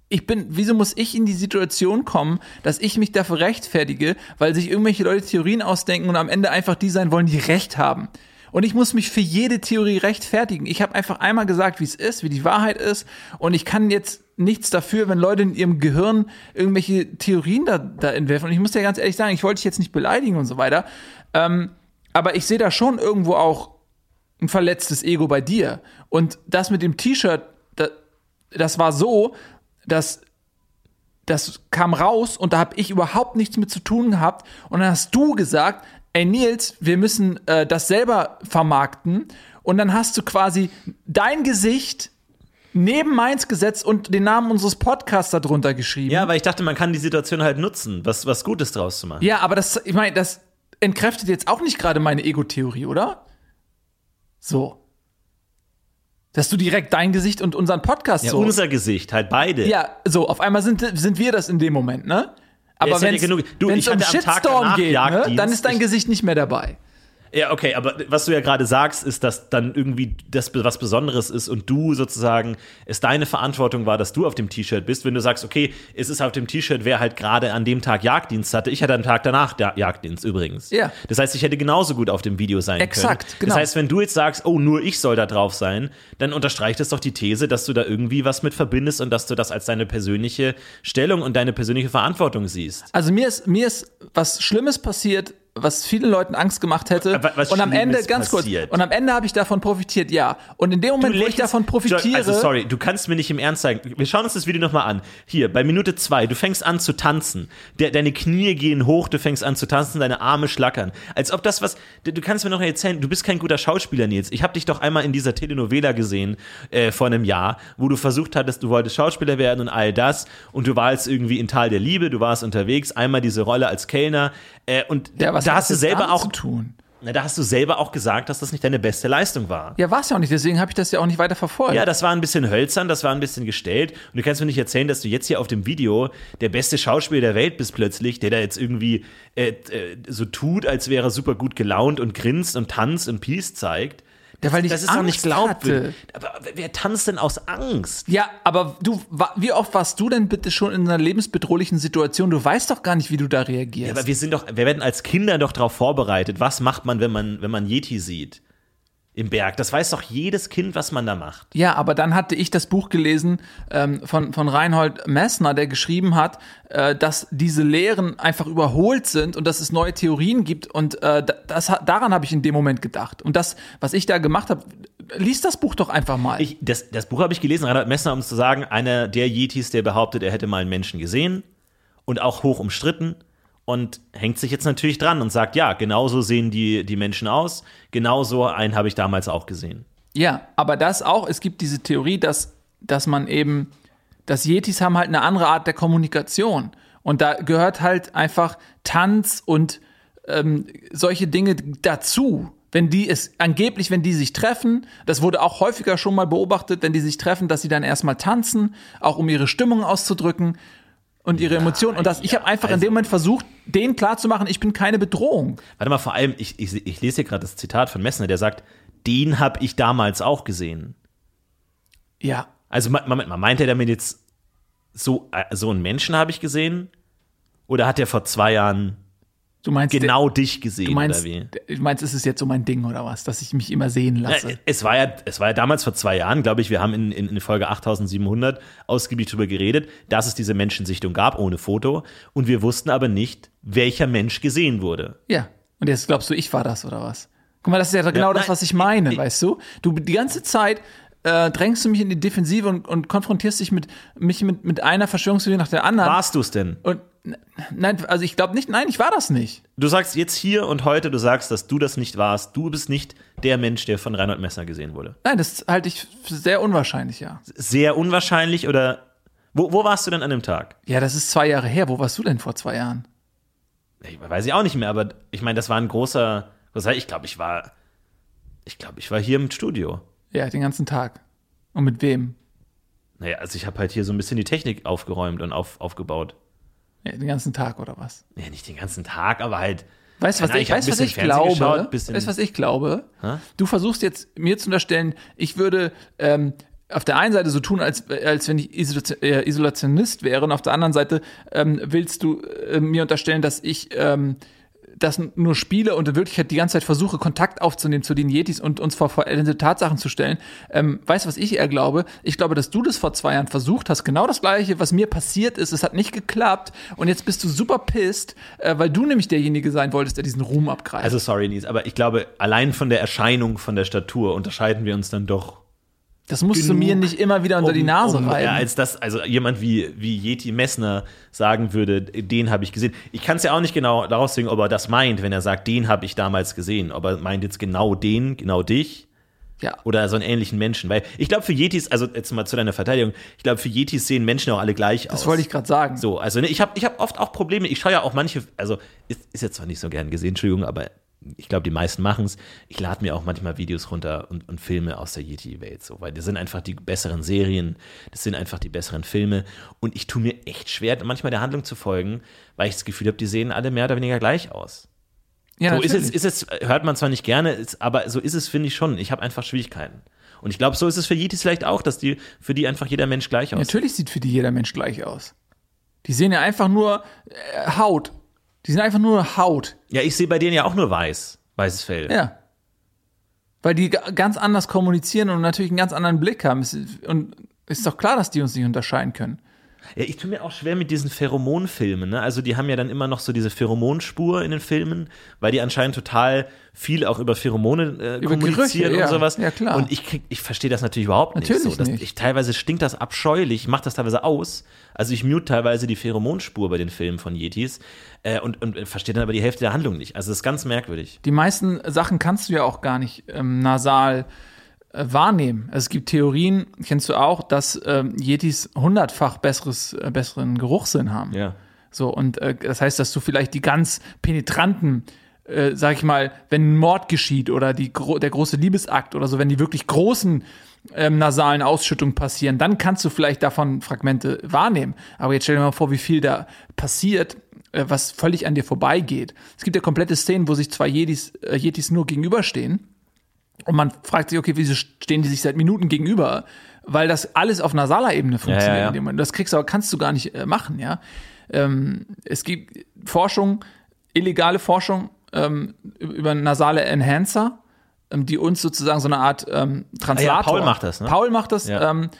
Ich bin, wieso muss ich in die Situation kommen, dass ich mich dafür rechtfertige, weil sich irgendwelche Leute Theorien ausdenken und am Ende einfach die sein wollen, die Recht haben. Und ich muss mich für jede Theorie rechtfertigen. Ich habe einfach einmal gesagt, wie es ist, wie die Wahrheit ist. Und ich kann jetzt nichts dafür, wenn Leute in ihrem Gehirn irgendwelche Theorien da, da entwerfen. Und ich muss dir ganz ehrlich sagen, ich wollte dich jetzt nicht beleidigen und so weiter. Ähm, aber ich sehe da schon irgendwo auch ein verletztes Ego bei dir. Und das mit dem T-Shirt, das, das war so, dass das kam raus und da habe ich überhaupt nichts mit zu tun gehabt. Und dann hast du gesagt, ey Nils, wir müssen äh, das selber vermarkten. Und dann hast du quasi dein Gesicht neben meins gesetzt und den Namen unseres Podcasts darunter geschrieben. Ja, weil ich dachte, man kann die Situation halt nutzen, was, was Gutes draus zu machen. Ja, aber das, ich meine, das entkräftet jetzt auch nicht gerade meine Ego-Theorie, oder? So. Dass du direkt dein Gesicht und unseren Podcast Ja, so. unser Gesicht, halt beide. Ja, so, auf einmal sind, sind wir das in dem Moment, ne? Aber wenn es um Shitstorm geht, ne, dann ist dein Ich- Gesicht nicht mehr dabei. Ja, okay, aber was du ja gerade sagst, ist, dass dann irgendwie das was Besonderes ist und du sozusagen, es deine Verantwortung war, dass du auf dem T-Shirt bist. Wenn du sagst, okay, es ist auf dem T-Shirt, wer halt gerade an dem Tag Jagddienst hatte. Ich hatte einen Tag danach Ja- Jagddienst übrigens. Ja. Das heißt, ich hätte genauso gut auf dem Video sein Exakt, können. genau. Das heißt, wenn du jetzt sagst, oh, nur ich soll da drauf sein, dann unterstreicht es doch die These, dass du da irgendwie was mit verbindest und dass du das als deine persönliche Stellung und deine persönliche Verantwortung siehst. Also mir ist, mir ist was Schlimmes passiert, was vielen Leuten Angst gemacht hätte. Was und am Ende, ganz kurz, passiert? und am Ende habe ich davon profitiert, ja. Und in dem Moment, wo ich davon profitiere, Also sorry, du kannst mir nicht im Ernst sagen. Wir schauen uns das Video nochmal an. Hier, bei Minute zwei, du fängst an zu tanzen. Der, deine Knie gehen hoch, du fängst an zu tanzen, deine Arme schlackern. Als ob das was. Du, du kannst mir noch erzählen, du bist kein guter Schauspieler, Nils. Ich habe dich doch einmal in dieser Telenovela gesehen, äh, vor einem Jahr, wo du versucht hattest, du wolltest Schauspieler werden und all das. Und du warst irgendwie in Tal der Liebe, du warst unterwegs, einmal diese Rolle als Kellner. Äh, und ja, was da hast du selber auch. zu tun. Na, da hast du selber auch gesagt, dass das nicht deine beste Leistung war. Ja, war es ja auch nicht, deswegen habe ich das ja auch nicht weiter verfolgt. Ja, das war ein bisschen hölzern, das war ein bisschen gestellt. Und du kannst mir nicht erzählen, dass du jetzt hier auf dem Video der beste Schauspieler der Welt bist plötzlich, der da jetzt irgendwie äh, äh, so tut, als wäre er super gut gelaunt und grinst und tanzt und Peace zeigt. Ja, weil ich das ist doch nicht Angst glaubwürdig. hatte. Aber wer tanzt denn aus Angst? Ja, aber du, wie oft warst du denn bitte schon in einer lebensbedrohlichen Situation? Du weißt doch gar nicht, wie du da reagierst. Ja, aber wir sind doch, wir werden als Kinder doch darauf vorbereitet. Was macht man, wenn man, wenn man Yeti sieht? Im Berg. Das weiß doch jedes Kind, was man da macht. Ja, aber dann hatte ich das Buch gelesen ähm, von, von Reinhold Messner, der geschrieben hat, äh, dass diese Lehren einfach überholt sind und dass es neue Theorien gibt. Und äh, da- das, daran habe ich in dem Moment gedacht. Und das, was ich da gemacht habe, lies das Buch doch einfach mal. Ich, das, das Buch habe ich gelesen, Reinhard Messner, um es zu sagen, einer der Yetis, der behauptet, er hätte mal einen Menschen gesehen und auch hoch umstritten und hängt sich jetzt natürlich dran und sagt, ja, genauso sehen die, die Menschen aus, genauso einen habe ich damals auch gesehen. Ja, aber das auch, es gibt diese Theorie, dass, dass man eben, dass Yetis haben halt eine andere Art der Kommunikation. Und da gehört halt einfach Tanz und ähm, solche Dinge dazu. Wenn die es, angeblich, wenn die sich treffen, das wurde auch häufiger schon mal beobachtet, wenn die sich treffen, dass sie dann erstmal tanzen, auch um ihre Stimmung auszudrücken und ihre Emotionen. Und das, ich habe einfach in also- dem Moment versucht, denen klarzumachen, ich bin keine Bedrohung. Warte mal, vor allem, ich, ich, ich lese hier gerade das Zitat von Messner, der sagt, den habe ich damals auch gesehen. Ja, Also, Moment mal, meint er damit jetzt, so, äh, so einen Menschen habe ich gesehen? Oder hat er vor zwei Jahren du meinst, genau dich gesehen, du meinst, oder wie? du meinst, ist es jetzt so mein Ding oder was, dass ich mich immer sehen lasse? Ja, es war ja, es war ja damals vor zwei Jahren, glaube ich, wir haben in, in, in Folge 8700 ausgiebig darüber geredet, dass es diese Menschensichtung gab, ohne Foto. Und wir wussten aber nicht, welcher Mensch gesehen wurde. Ja. Und jetzt glaubst du, ich war das oder was? Guck mal, das ist ja genau das, nein, was ich meine, ich- weißt du? Du die ganze Zeit äh, drängst du mich in die Defensive und, und konfrontierst dich mit mich mit, mit einer Verschwörungstheorie nach der anderen. Warst du es denn? Und nein, also ich glaube nicht, nein, ich war das nicht. Du sagst jetzt hier und heute, du sagst, dass du das nicht warst. Du bist nicht der Mensch, der von Reinhold Messner gesehen wurde. Nein, das halte ich für sehr unwahrscheinlich, ja. Sehr unwahrscheinlich oder wo, wo warst du denn an dem Tag? Ja, das ist zwei Jahre her. Wo warst du denn vor zwei Jahren? Ich weiß ich auch nicht mehr, aber ich meine, das war ein großer, ich glaube, ich war, ich glaube, ich war hier im Studio. Ja, den ganzen Tag. Und mit wem? Naja, also ich habe halt hier so ein bisschen die Technik aufgeräumt und auf, aufgebaut. Ja, den ganzen Tag oder was? Ja, nicht den ganzen Tag, aber halt. Weißt du, was ich, hab was ich Fernsehen glaube? geschaut, weißt du, was ich glaube? Hä? Du versuchst jetzt mir zu unterstellen, ich würde ähm, auf der einen Seite so tun, als, als wenn ich äh, Isolationist wäre, und auf der anderen Seite ähm, willst du äh, mir unterstellen, dass ich ähm, das nur spiele und in Wirklichkeit die ganze Zeit versuche, Kontakt aufzunehmen zu den Yetis und uns vor vollendete Tatsachen zu stellen. Ähm, weißt du, was ich eher glaube? Ich glaube, dass du das vor zwei Jahren versucht hast. Genau das Gleiche, was mir passiert ist. Es hat nicht geklappt und jetzt bist du super pisst, äh, weil du nämlich derjenige sein wolltest, der diesen Ruhm abgreift. Also sorry, Nies, aber ich glaube, allein von der Erscheinung, von der Statur unterscheiden wir uns dann doch. Das musst du mir nicht immer wieder unter die Nase um, reiben. Ja, als das, also jemand wie, wie Yeti Messner sagen würde, den habe ich gesehen. Ich kann es ja auch nicht genau daraus sehen, ob er das meint, wenn er sagt, den habe ich damals gesehen. Ob er meint jetzt genau den, genau dich ja. oder so einen ähnlichen Menschen. Weil ich glaube, für Yetis, also jetzt mal zu deiner Verteidigung, ich glaube, für Yetis sehen Menschen auch alle gleich aus. Das wollte ich gerade sagen. So, also ne, ich habe ich hab oft auch Probleme. Ich schaue ja auch manche, also ist, ist jetzt zwar nicht so gern gesehen, Entschuldigung, aber ich glaube, die meisten machen es. Ich lade mir auch manchmal Videos runter und, und Filme aus der Yeti-Welt, so, weil das sind einfach die besseren Serien, das sind einfach die besseren Filme. Und ich tue mir echt schwer, manchmal der Handlung zu folgen, weil ich das Gefühl habe, die sehen alle mehr oder weniger gleich aus. Ja, so ist es, ist es, hört man zwar nicht gerne, ist, aber so ist es, finde ich schon. Ich habe einfach Schwierigkeiten. Und ich glaube, so ist es für Yetis vielleicht auch, dass die für die einfach jeder Mensch gleich aussieht. Natürlich sieht für die jeder Mensch gleich aus. Die sehen ja einfach nur äh, Haut. Die sind einfach nur Haut. Ja, ich sehe bei denen ja auch nur weiß. Weißes Fell. Ja. Weil die ganz anders kommunizieren und natürlich einen ganz anderen Blick haben. Und ist doch klar, dass die uns nicht unterscheiden können. Ja, ich tue mir auch schwer mit diesen Pheromonfilmen. Ne? Also die haben ja dann immer noch so diese Pheromonspur in den Filmen, weil die anscheinend total viel auch über Pheromone äh, über kommunizieren Gerüche, und sowas. Ja, klar. Und ich, krieg, ich verstehe das natürlich überhaupt nicht. Natürlich so. nicht. Ich, teilweise stinkt das abscheulich, ich mache das teilweise aus. Also ich mute teilweise die Pheromonspur bei den Filmen von Yetis äh, und, und verstehe dann aber die Hälfte der Handlung nicht. Also das ist ganz merkwürdig. Die meisten Sachen kannst du ja auch gar nicht ähm, nasal äh, wahrnehmen. Also es gibt Theorien, kennst du auch, dass ähm, Yetis hundertfach besseres, äh, besseren Geruchssinn haben. Ja. So, und äh, das heißt, dass du vielleicht die ganz penetranten, äh, sag ich mal, wenn ein Mord geschieht oder die, der große Liebesakt oder so, wenn die wirklich großen ähm, nasalen Ausschüttungen passieren, dann kannst du vielleicht davon Fragmente wahrnehmen. Aber jetzt stell dir mal vor, wie viel da passiert, äh, was völlig an dir vorbeigeht. Es gibt ja komplette Szenen, wo sich zwei Yetis, äh, Yetis nur gegenüberstehen und man fragt sich, okay, wieso stehen die sich seit Minuten gegenüber? Weil das alles auf nasaler Ebene funktioniert. Ja, ja, ja. Das kriegst du aber, kannst du gar nicht äh, machen, ja. Ähm, es gibt Forschung, illegale Forschung ähm, über nasale Enhancer, ähm, die uns sozusagen so eine Art ähm, Translator. Ah, Paul macht das, ne? Paul macht das, ähm,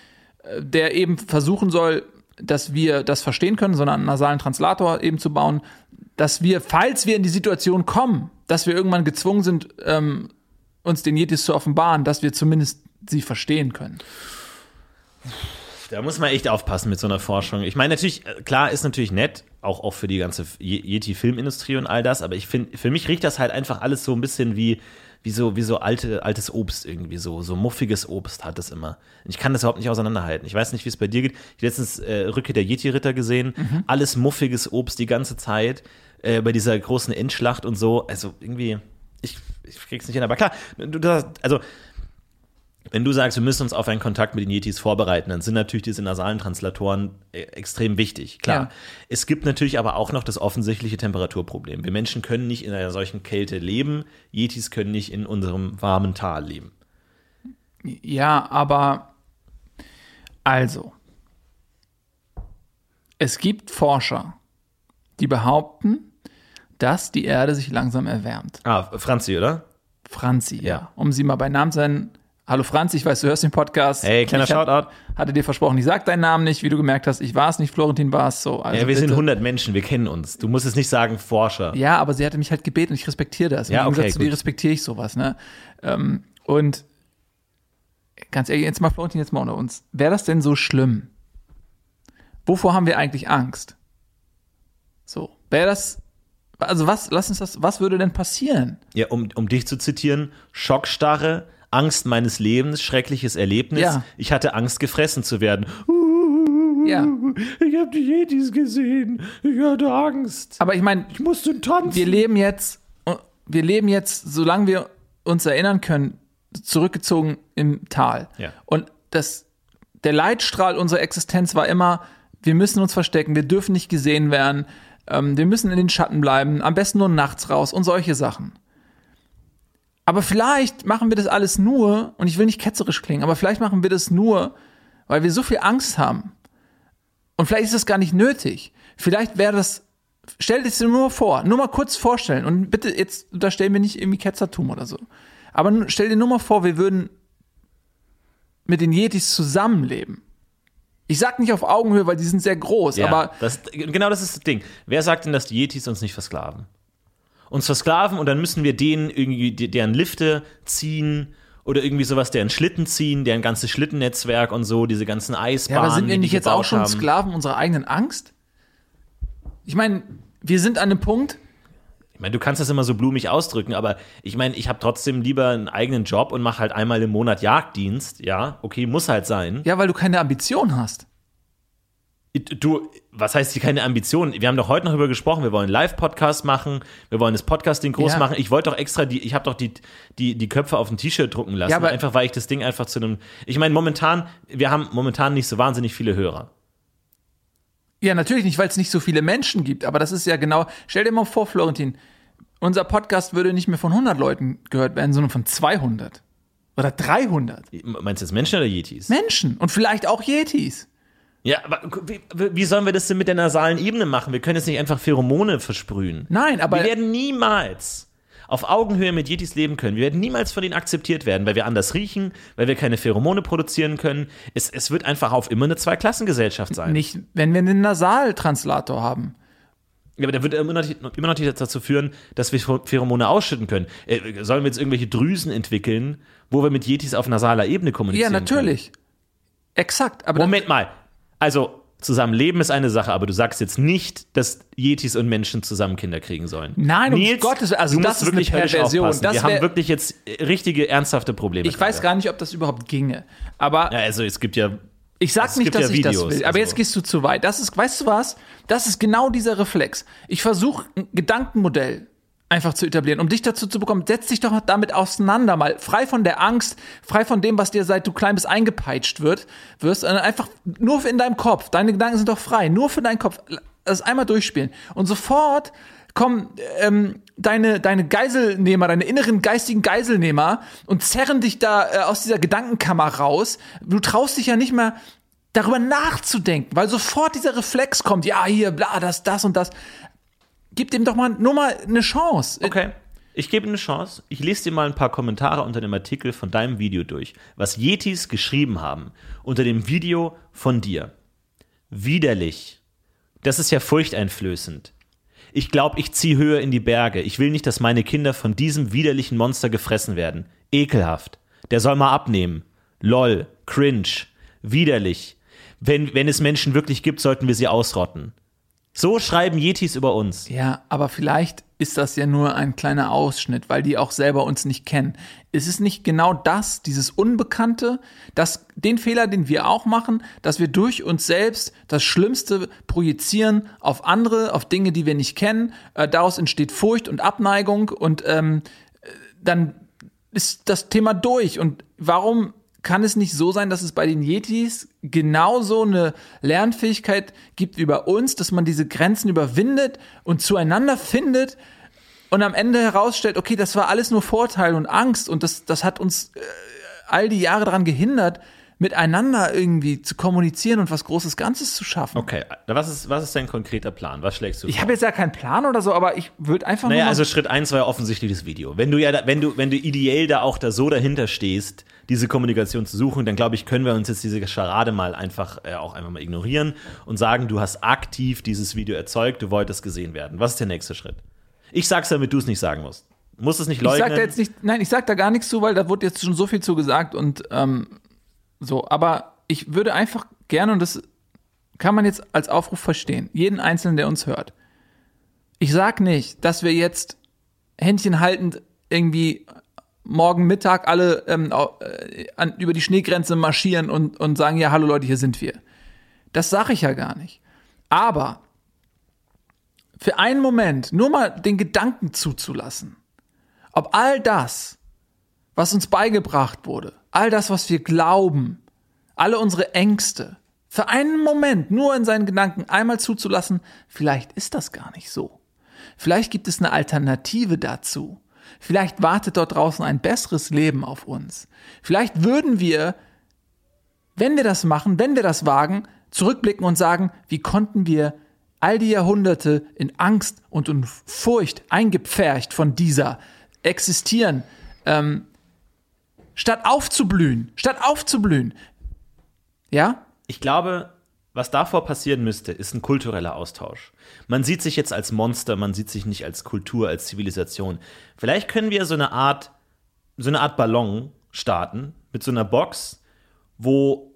der eben versuchen soll, dass wir das verstehen können, so einen nasalen Translator eben zu bauen, dass wir, falls wir in die Situation kommen, dass wir irgendwann gezwungen sind, ähm, uns den Yetis zu offenbaren, dass wir zumindest sie verstehen können. Da muss man echt aufpassen mit so einer Forschung. Ich meine, natürlich, äh, klar, ist natürlich nett, auch, auch für die ganze Yeti-Filmindustrie und all das, aber ich finde, für mich riecht das halt einfach alles so ein bisschen wie, wie so, wie so alte, altes Obst irgendwie, so, so muffiges Obst hat es immer. Ich kann das überhaupt nicht auseinanderhalten. Ich weiß nicht, wie es bei dir geht. Ich habe letztens äh, Rücke der Yeti-Ritter gesehen, mhm. alles muffiges Obst die ganze Zeit, äh, bei dieser großen Endschlacht und so. Also irgendwie, ich, ich krieg's nicht hin, aber klar, du, also wenn du sagst, wir müssen uns auf einen Kontakt mit den Yetis vorbereiten, dann sind natürlich diese nasalen Translatoren äh, extrem wichtig. Klar. Ja. Es gibt natürlich aber auch noch das offensichtliche Temperaturproblem. Wir Menschen können nicht in einer solchen Kälte leben. Yetis können nicht in unserem warmen Tal leben. Ja, aber also. Es gibt Forscher, die behaupten, dass die Erde sich langsam erwärmt. Ah, Franzi, oder? Franzi, ja. ja. Um sie mal bei Namen zu nennen. Hallo Franzi, ich weiß, du hörst den Podcast. Hey, kleiner ich Shoutout. Hatte dir versprochen, ich sag deinen Namen nicht, wie du gemerkt hast. Ich war es nicht, Florentin war es so. Also ja, wir bitte. sind 100 Menschen, wir kennen uns. Du musst es nicht sagen, Forscher. Ja, aber sie hatte mich halt gebeten und ich respektiere das. Im ja, okay, zu dir respektiere ich sowas, ne? Ähm, und ganz ehrlich, jetzt mal Florentin, jetzt mal unter uns. Wäre das denn so schlimm? Wovor haben wir eigentlich Angst? So, wäre das also was, lass uns das, was würde denn passieren? Ja, um, um dich zu zitieren, Schockstarre, Angst meines Lebens, schreckliches Erlebnis. Ja. Ich hatte Angst, gefressen zu werden. Ja. Ich habe die Yetis gesehen. Ich hatte Angst. Aber ich meine, ich musste tanzen. Wir leben jetzt, wir leben jetzt, solange wir uns erinnern können, zurückgezogen im Tal. Ja. Und das, der Leitstrahl unserer Existenz war immer, wir müssen uns verstecken, wir dürfen nicht gesehen werden, ähm, wir müssen in den Schatten bleiben, am besten nur nachts raus und solche Sachen. Aber vielleicht machen wir das alles nur, und ich will nicht ketzerisch klingen, aber vielleicht machen wir das nur, weil wir so viel Angst haben. Und vielleicht ist das gar nicht nötig. Vielleicht wäre das, stell dir nur vor, nur mal kurz vorstellen. Und bitte, jetzt da stellen wir nicht irgendwie Ketzertum oder so. Aber stell dir nur mal vor, wir würden mit den Yetis zusammenleben. Ich sag nicht auf Augenhöhe, weil die sind sehr groß, ja, aber. Das, genau das ist das Ding. Wer sagt denn, dass die Yetis uns nicht versklaven? Uns versklaven und dann müssen wir denen irgendwie deren Lifte ziehen oder irgendwie sowas, deren Schlitten ziehen, deren ganzes Schlittennetzwerk und so, diese ganzen Eisbahnen. Ja, aber sind wir nicht jetzt auch schon haben. Sklaven unserer eigenen Angst? Ich meine, wir sind an einem Punkt, ich meine, du kannst das immer so blumig ausdrücken, aber ich meine, ich habe trotzdem lieber einen eigenen Job und mache halt einmal im Monat Jagddienst. Ja, okay, muss halt sein. Ja, weil du keine Ambition hast. Du, was heißt hier keine Ambition? Wir haben doch heute noch darüber gesprochen, wir wollen Live-Podcast machen, wir wollen das Podcasting groß Ja. machen. Ich wollte doch extra die, ich habe doch die, die, die Köpfe auf ein T-Shirt drucken lassen, Ja, aber- einfach weil ich das Ding einfach zu einem. Ich meine, momentan, wir haben momentan nicht so wahnsinnig viele Hörer. Ja, natürlich nicht, weil es nicht so viele Menschen gibt, aber das ist ja genau, stell dir mal vor, Florentin, unser Podcast würde nicht mehr von 100 Leuten gehört werden, sondern von 200 oder 300 Meinst du jetzt Menschen oder Yetis? Menschen und vielleicht auch Yetis. Ja, aber wie, wie sollen wir das denn mit der nasalen Ebene machen? Wir können jetzt nicht einfach Pheromone versprühen. Nein, aber wir werden niemals auf Augenhöhe mit Yetis leben können. Wir werden niemals von ihnen akzeptiert werden, weil wir anders riechen, weil wir keine Pheromone produzieren können. Es, es wird einfach auf immer eine Zweiklassengesellschaft sein. nicht, wenn wir einen Nasaltranslator haben. Ja, aber der wird immer noch, nicht- immer noch nicht dazu führen, dass wir Pheromone ausschütten können. Äh, sollen wir jetzt irgendwelche Drüsen entwickeln, wo wir mit Yetis auf nasaler Ebene Ja, kommunizieren natürlich. Exakt, aber Können? Moment mal. Also, zusammenleben ist eine Sache, aber du sagst jetzt nicht, dass Yetis und Menschen zusammen Kinder kriegen sollen. Nein, um Gottes Willen, also du das musst ist eine wirklich höllisch Perversion. aufpassen. Das wir haben wirklich jetzt richtige, ernsthafte Probleme. ich weiß gar nicht, ob das überhaupt ginge. Aber Ja, also es gibt ja Ich sag Es nicht, dass ja ich das Videos, will, aber also- jetzt gehst du zu weit. Das ist, weißt du was? Das ist genau dieser Reflex. Ich versuche ein Gedankenmodell einfach zu etablieren, um dich dazu zu bekommen. Setz dich doch damit auseinander, mal frei von der Angst, frei von dem, was dir seit du klein bist eingepeitscht wird, wirst, einfach nur in deinem Kopf. Deine Gedanken sind doch frei, nur für deinen Kopf. Das einmal durchspielen und sofort kommen ähm, deine, deine Geiselnehmer, deine inneren geistigen Geiselnehmer und zerren dich da äh, aus dieser Gedankenkammer raus. Du traust dich ja nicht mehr darüber nachzudenken, weil sofort dieser Reflex kommt, ja, hier, bla, das, das und das. Gib dem doch mal nur mal eine Chance. Okay. Ich gebe eine Chance. Ich lese dir mal ein paar Kommentare unter dem Artikel von deinem Video durch, was Yetis geschrieben haben unter dem Video von dir. Widerlich. Das ist ja furchteinflößend. Ich glaube, ich ziehe höher in die Berge. Ich will nicht, dass meine Kinder von diesem widerlichen Monster gefressen werden. Ekelhaft. Der soll mal abnehmen. Lol. Cringe. Widerlich. Wenn, wenn es Menschen wirklich gibt, sollten wir sie ausrotten. So schreiben Yetis über uns. Ja, aber vielleicht ist das ja nur ein kleiner Ausschnitt, weil die auch selber uns nicht kennen. Ist es nicht genau das, dieses Unbekannte, das, den Fehler, den wir auch machen, dass wir durch uns selbst das Schlimmste projizieren auf andere, auf Dinge, die wir nicht kennen. Äh, daraus entsteht Furcht und Abneigung und ähm, äh, dann ist das Thema durch. Und warum kann es nicht so sein, dass es bei den Yetis genauso eine Lernfähigkeit gibt wie bei uns, dass man diese Grenzen überwindet und zueinander findet und am Ende herausstellt, okay, das war alles nur Vorteil und Angst und das, das hat uns äh, all die Jahre daran gehindert, miteinander irgendwie zu kommunizieren und was Großes Ganzes zu schaffen. Okay, was ist, was ist dein konkreter Plan? Was schlägst du Ich vor? habe jetzt ja keinen Plan oder so, aber ich würde einfach Naja, nur mal also Schritt eins war ja offensichtlich das Video. Wenn du ja, da, wenn du, wenn du ideell da auch da so dahinter stehst, diese Kommunikation zu suchen, dann glaube ich, können wir uns jetzt diese Scharade mal einfach äh, auch einfach mal ignorieren und sagen, du hast aktiv dieses Video erzeugt, du wolltest gesehen werden. Was ist der nächste Schritt? Ich sag's, damit du es nicht sagen musst. Du musst es nicht Ich leugnen. sag da jetzt nicht, nein, ich sag da gar nichts zu, weil da wurde jetzt schon so viel zu gesagt und ähm, so, aber ich würde einfach gerne, und das kann man jetzt als Aufruf verstehen, jeden Einzelnen, der uns hört. Ich sag nicht, dass wir jetzt Händchen haltend irgendwie morgen Mittag alle ähm, äh, an, über die Schneegrenze marschieren und, und sagen, ja, hallo Leute, hier sind wir. Das sage ich ja gar nicht. Aber für einen Moment nur mal den Gedanken zuzulassen, ob all das, was uns beigebracht wurde, all das, was wir glauben, alle unsere Ängste, für einen Moment nur in seinen Gedanken einmal zuzulassen, vielleicht ist das gar nicht so. Vielleicht gibt es eine Alternative dazu. Vielleicht wartet dort draußen ein besseres Leben auf uns. Vielleicht würden wir, wenn wir das machen, wenn wir das wagen, zurückblicken und sagen, wie konnten wir all die Jahrhunderte in Angst und in Furcht eingepfercht von dieser existieren, ähm, statt aufzublühen, statt aufzublühen. Ja? Ich glaube, was davor passieren müsste, ist ein kultureller Austausch. Man sieht sich jetzt als Monster, man sieht sich nicht als Kultur, als Zivilisation. Vielleicht können wir so eine Art, so eine Art Ballon starten mit so einer Box, wo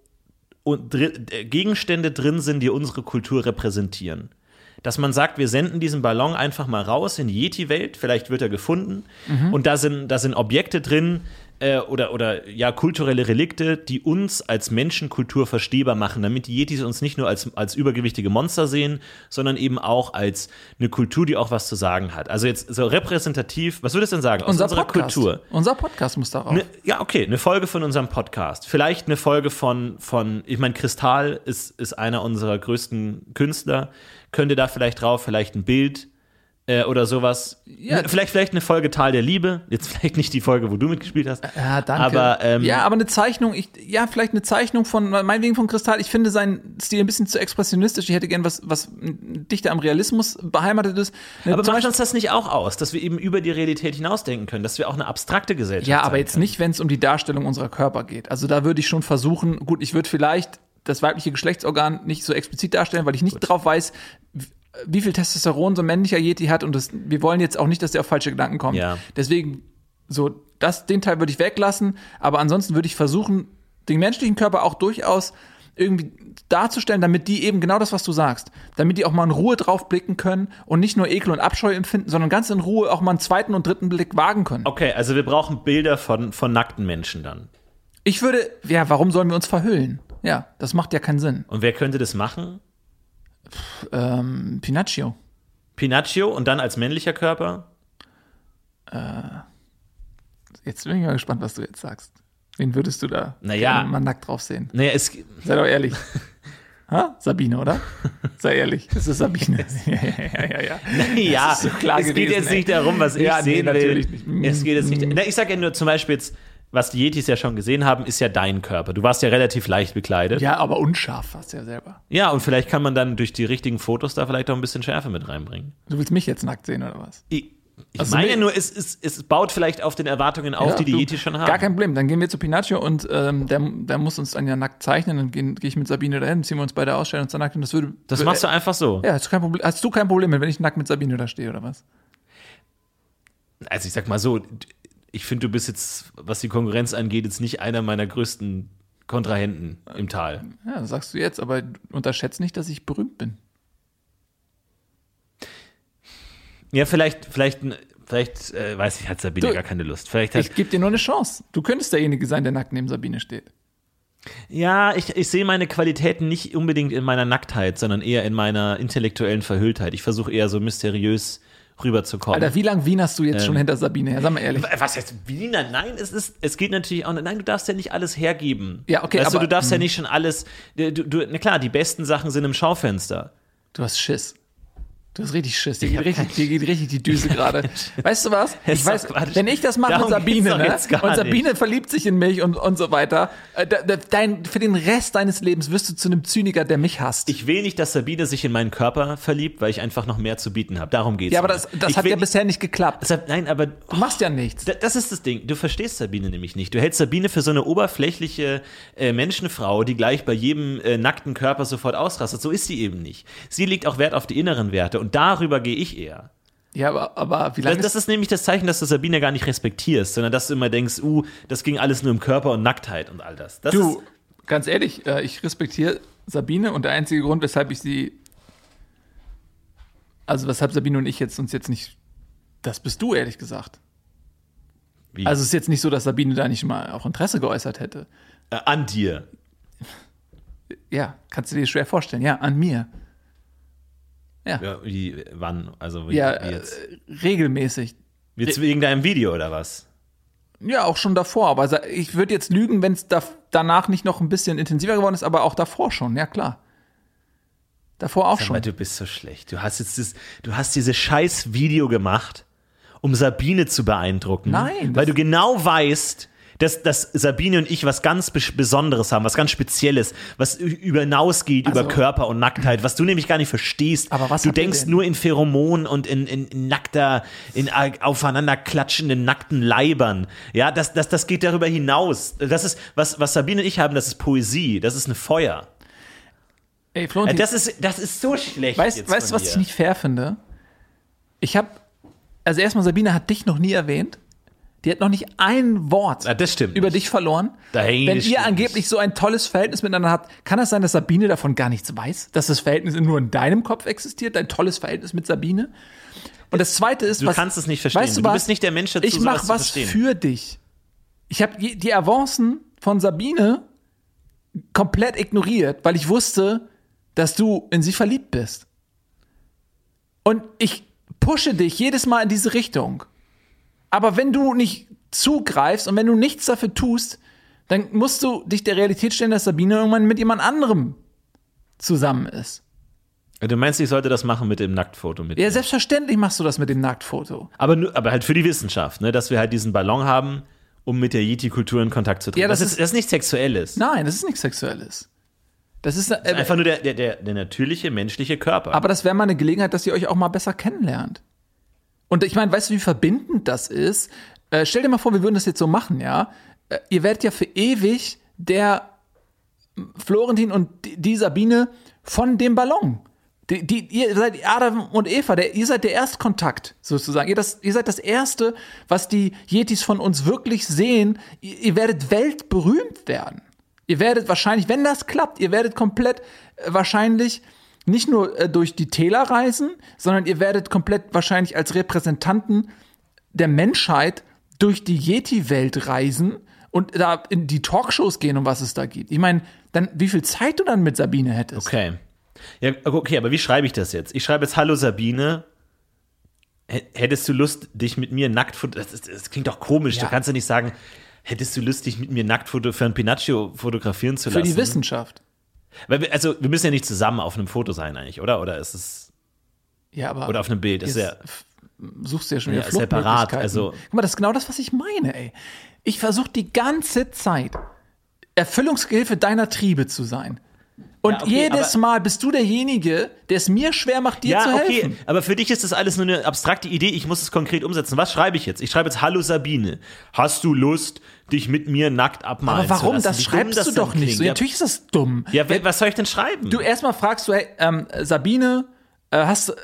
äh, Gegenstände drin sind, die unsere Kultur repräsentieren. Dass man sagt, wir senden diesen Ballon einfach mal raus in die Yeti-Welt, vielleicht wird er gefunden, und da sind, da sind Objekte drin, äh, oder, oder ja, kulturelle Relikte, die uns als Menschenkultur verstehbar machen, damit die Yetis uns nicht nur als, als übergewichtige Monster sehen, sondern eben auch als eine Kultur, die auch was zu sagen hat. Also jetzt so repräsentativ, was würdest du denn sagen? Aus Unser unserer Podcast. Kultur. Unser Podcast muss darauf. Ne, ja, okay, eine Folge von unserem Podcast. Vielleicht eine Folge von, von ich meine, Kristall ist, ist einer unserer größten Künstler. Könnte da vielleicht drauf, vielleicht ein Bild äh, oder sowas. Ja. Vielleicht, vielleicht eine Folge Tal der Liebe. Jetzt vielleicht nicht die Folge, wo du mitgespielt hast. Ja, danke. Aber, ähm, ja, aber eine Zeichnung, ich, ja, vielleicht eine Zeichnung von, meinetwegen von Kristall. Ich finde seinen Stil ein bisschen zu expressionistisch. Ich hätte gern was, was dichter am Realismus beheimatet ist. aber macht uns das nicht auch aus, dass wir eben über die Realität hinausdenken können, dass wir auch eine abstrakte Gesellschaft Ja, aber jetzt können. nicht, wenn es um die Darstellung unserer Körper geht. Also da würde ich schon versuchen, gut, ich würde vielleicht das weibliche Geschlechtsorgan nicht so explizit darstellen, weil ich nicht Gut. drauf weiß, wie viel Testosteron so ein männlicher Yeti hat und das, wir wollen jetzt auch nicht, dass der auf falsche Gedanken kommt. Ja. Deswegen, so, das, den Teil würde ich weglassen, aber ansonsten würde ich versuchen, den menschlichen Körper auch durchaus irgendwie darzustellen, damit die eben genau das, was du sagst, damit die auch mal in Ruhe drauf blicken können und nicht nur Ekel und Abscheu empfinden, sondern ganz in Ruhe auch mal einen zweiten und dritten Blick wagen können. Okay, also wir brauchen Bilder von, von nackten Menschen dann. Ich würde, ja, warum sollen wir uns verhüllen? Ja, das macht ja keinen Sinn. Und wer könnte das machen? Ähm, Pinaccio. Pinaccio und dann als männlicher Körper? Äh, jetzt bin ich mal gespannt, was du jetzt sagst. Wen würdest du da naja, mal nackt drauf sehen? Naja, es, Sei doch ehrlich. Ha? Sabine, oder? Sei ehrlich, das ist Sabine. ja, ja, ja. ja. Naja, so es geht jetzt ey. nicht darum, was ich ja, sehen nee, will. Nicht. Es geht jetzt nicht. Na, ich sage ja nur zum Beispiel jetzt, was die Yetis ja schon gesehen haben, ist ja dein Körper. Du warst ja relativ leicht bekleidet. Ja, aber unscharf warst du ja selber. Ja, und vielleicht kann man dann durch die richtigen Fotos da vielleicht auch ein bisschen Schärfe mit reinbringen. Du willst mich jetzt nackt sehen, oder was? Ich, ich also meine nur, es, es, es baut vielleicht auf den Erwartungen auf, ja, die die Yetis schon haben. Gar kein Problem. Dann gehen wir zu Pinaccio und ähm, der, der muss uns dann ja nackt zeichnen. Dann gehe geh ich mit Sabine dahin, ziehen wir uns beide aus, stellen uns dann nackt und das würde. Das machst du einfach so. Ja, hast du kein Problem, hast du kein Problem mit, wenn ich nackt mit Sabine da stehe, oder was? Also ich sag mal so, ich finde, du bist jetzt, was die Konkurrenz angeht, jetzt nicht einer meiner größten Kontrahenten im Tal. Ja, das sagst du jetzt, aber unterschätzt nicht, dass ich berühmt bin. Ja, vielleicht, vielleicht, vielleicht, äh, weiß ich, hat Sabine du, gar keine Lust. Vielleicht hat, ich gebe dir nur eine Chance. Du könntest derjenige sein, der nackt neben Sabine steht. Ja, ich, ich sehe meine Qualitäten nicht unbedingt in meiner Nacktheit, sondern eher in meiner intellektuellen Verhülltheit. Ich versuche eher so mysteriös rüberzukommen. Alter, wie lange wienerst du jetzt ähm, schon hinter Sabine her? Sag mal ehrlich. Was heißt Wiener? Nein, es ist, es geht natürlich auch, nein, du darfst ja nicht alles hergeben. Ja, okay, weißt aber. Du, du darfst ja hm. nicht schon alles, du, du, na klar, die besten Sachen sind im Schaufenster. Du hast Schiss. Du hast richtig Schiss. Dir geht richtig, dir geht richtig die Düse gerade. Weißt du was? Ich weiß, wenn ich das mache mit Sabine, ne? und Sabine nicht. verliebt sich in mich und, und so weiter, äh, dein, für den Rest deines Lebens wirst du zu einem Zyniker, der mich hasst. Ich will nicht, dass Sabine sich in meinen Körper verliebt, weil ich einfach noch mehr zu bieten habe. Darum geht's. Ja, aber das, das hat ja bisher nicht geklappt. Deshalb, nein, aber du machst ja nichts. Das ist das Ding. Du verstehst Sabine nämlich nicht. Du hältst Sabine für so eine oberflächliche äh, Menschenfrau, die gleich bei jedem äh, nackten Körper sofort ausrastet. So ist sie eben nicht. Sie legt auch Wert auf die inneren Werte und darüber gehe ich eher. Ja, aber, aber wie lange. Das, das, ist nämlich das Zeichen, dass du Sabine gar nicht respektierst, sondern dass du immer denkst, uh, das ging alles nur im Körper und Nacktheit und all das. das du, ganz ehrlich, äh, ich respektiere Sabine und der einzige Grund, weshalb ich sie. Also, weshalb Sabine und ich jetzt uns jetzt nicht. Das bist du, ehrlich gesagt. Wie? Also, es ist jetzt nicht so, dass Sabine da nicht mal auch Interesse geäußert hätte. Äh, an dir. Ja, kannst du dir schwer vorstellen. Ja, an mir. Ja. ja wie, wann? Also wie, ja, wie jetzt? Äh, regelmäßig. Jetzt wegen deinem Video oder was? Ja, auch schon davor. Aber ich würde jetzt lügen, wenn es da, danach nicht noch ein bisschen intensiver geworden ist, aber auch davor schon, ja klar. Davor auch Sag schon. Mal, du bist so schlecht. Du hast jetzt das, du hast dieses scheiß Video gemacht, um Sabine zu beeindrucken. Nein. Weil du genau weißt, dass, dass Sabine und ich was ganz Besonderes haben, was ganz Spezielles, was über hinausgeht also, über Körper und Nacktheit, was du nämlich gar nicht verstehst. Aber was du denkst nur in Pheromonen und in, in, in nackter, in aufeinander klatschenden nackten Leibern. Ja, das, das, das geht darüber hinaus. Das ist, was, was Sabine und ich haben, das ist Poesie, das ist eine Feuer. Ey, Florentin, das ist, das ist so schlecht. Weißt du, was ich nicht fair finde? Ich habe, also erstmal, Sabine hat dich noch nie erwähnt. Die hat noch nicht ein Wort ja, über dich verloren. Nein, Wenn ihr angeblich so ein tolles Verhältnis miteinander habt, kann es das sein, dass Sabine davon gar nichts weiß? Dass das Verhältnis nur in deinem Kopf existiert, dein tolles Verhältnis mit Sabine? Und das zweite ist, du was, kannst es nicht verstehen. Weißt du, du bist nicht der Mensch dazu, Ich mach was für dich. ich habe die Avancen von Sabine komplett ignoriert, weil ich wusste, dass du in sie verliebt bist. Und ich pushe dich jedes Mal in diese Richtung. Aber wenn du nicht zugreifst und wenn du nichts dafür tust, dann musst du dich der Realität stellen, dass Sabine irgendwann mit jemand anderem zusammen ist. Du meinst, ich sollte das machen mit dem Nacktfoto? Mit ja, dir? selbstverständlich machst du das mit dem Nacktfoto. Aber, aber halt für die Wissenschaft, ne? dass wir halt diesen Ballon haben, um mit der Yeti-Kultur in Kontakt zu treten. Ja, das, das, ist, das ist nichts Sexuelles. Nein, das ist nichts Sexuelles. Das ist, äh, das ist einfach nur der, der, der, der natürliche menschliche Körper. Aber das wäre mal eine Gelegenheit, dass ihr euch auch mal besser kennenlernt. Und ich meine, weißt du, wie verbindend das ist? Äh, stell dir mal vor, wir würden das jetzt so machen, ja? Äh, ihr werdet ja für ewig der Florentin und die, Sabine von dem Ballon. Die, die, ihr seid Adam und Eva, der, ihr seid der Erstkontakt sozusagen. Ihr, das, ihr seid das Erste, was die Yetis von uns wirklich sehen. Ihr, ihr werdet weltberühmt werden. Ihr werdet wahrscheinlich, wenn das klappt, ihr werdet komplett äh, wahrscheinlich nicht nur äh, durch die Täler reisen, sondern ihr werdet komplett wahrscheinlich als Repräsentanten der Menschheit durch die Yeti-Welt reisen und da in die Talkshows gehen, um was es da gibt. Ich meine, dann wie viel Zeit du dann mit Sabine hättest. Okay. Ja, okay, aber wie schreibe ich das jetzt? Ich schreibe jetzt Hallo Sabine. Hättest du Lust, dich mit mir nackt das, das, das klingt doch komisch. Ja. Du kannst ja nicht sagen, hättest du Lust, dich mit mir nackt für ein Pinaccio fotografieren zu lassen? Für die Wissenschaft. Weil wir, also, wir müssen ja nicht zusammen auf einem Foto sein, eigentlich, oder? Oder ist es. Ja, aber. Oder auf einem Bild. Ist ja. Suchst du ja schon wieder ja, separat. Also. Guck mal, das ist genau das, was ich meine, ey. Ich versuche die ganze Zeit Erfüllungsgehilfe deiner Triebe zu sein. Und ja, okay, jedes Mal bist du derjenige, der es mir schwer macht, dir ja, zu helfen. Okay, aber für dich ist das alles nur eine abstrakte Idee. Ich muss es konkret umsetzen. Was schreibe ich jetzt? Ich schreibe jetzt Hallo Sabine. Hast du Lust, dich mit mir nackt abmalen Aber warum? Das schreibst das du doch nicht so. Ja, natürlich ist das dumm. Ja, was soll ich denn schreiben? Du erstmal fragst du, hey, ähm, Sabine, äh, hast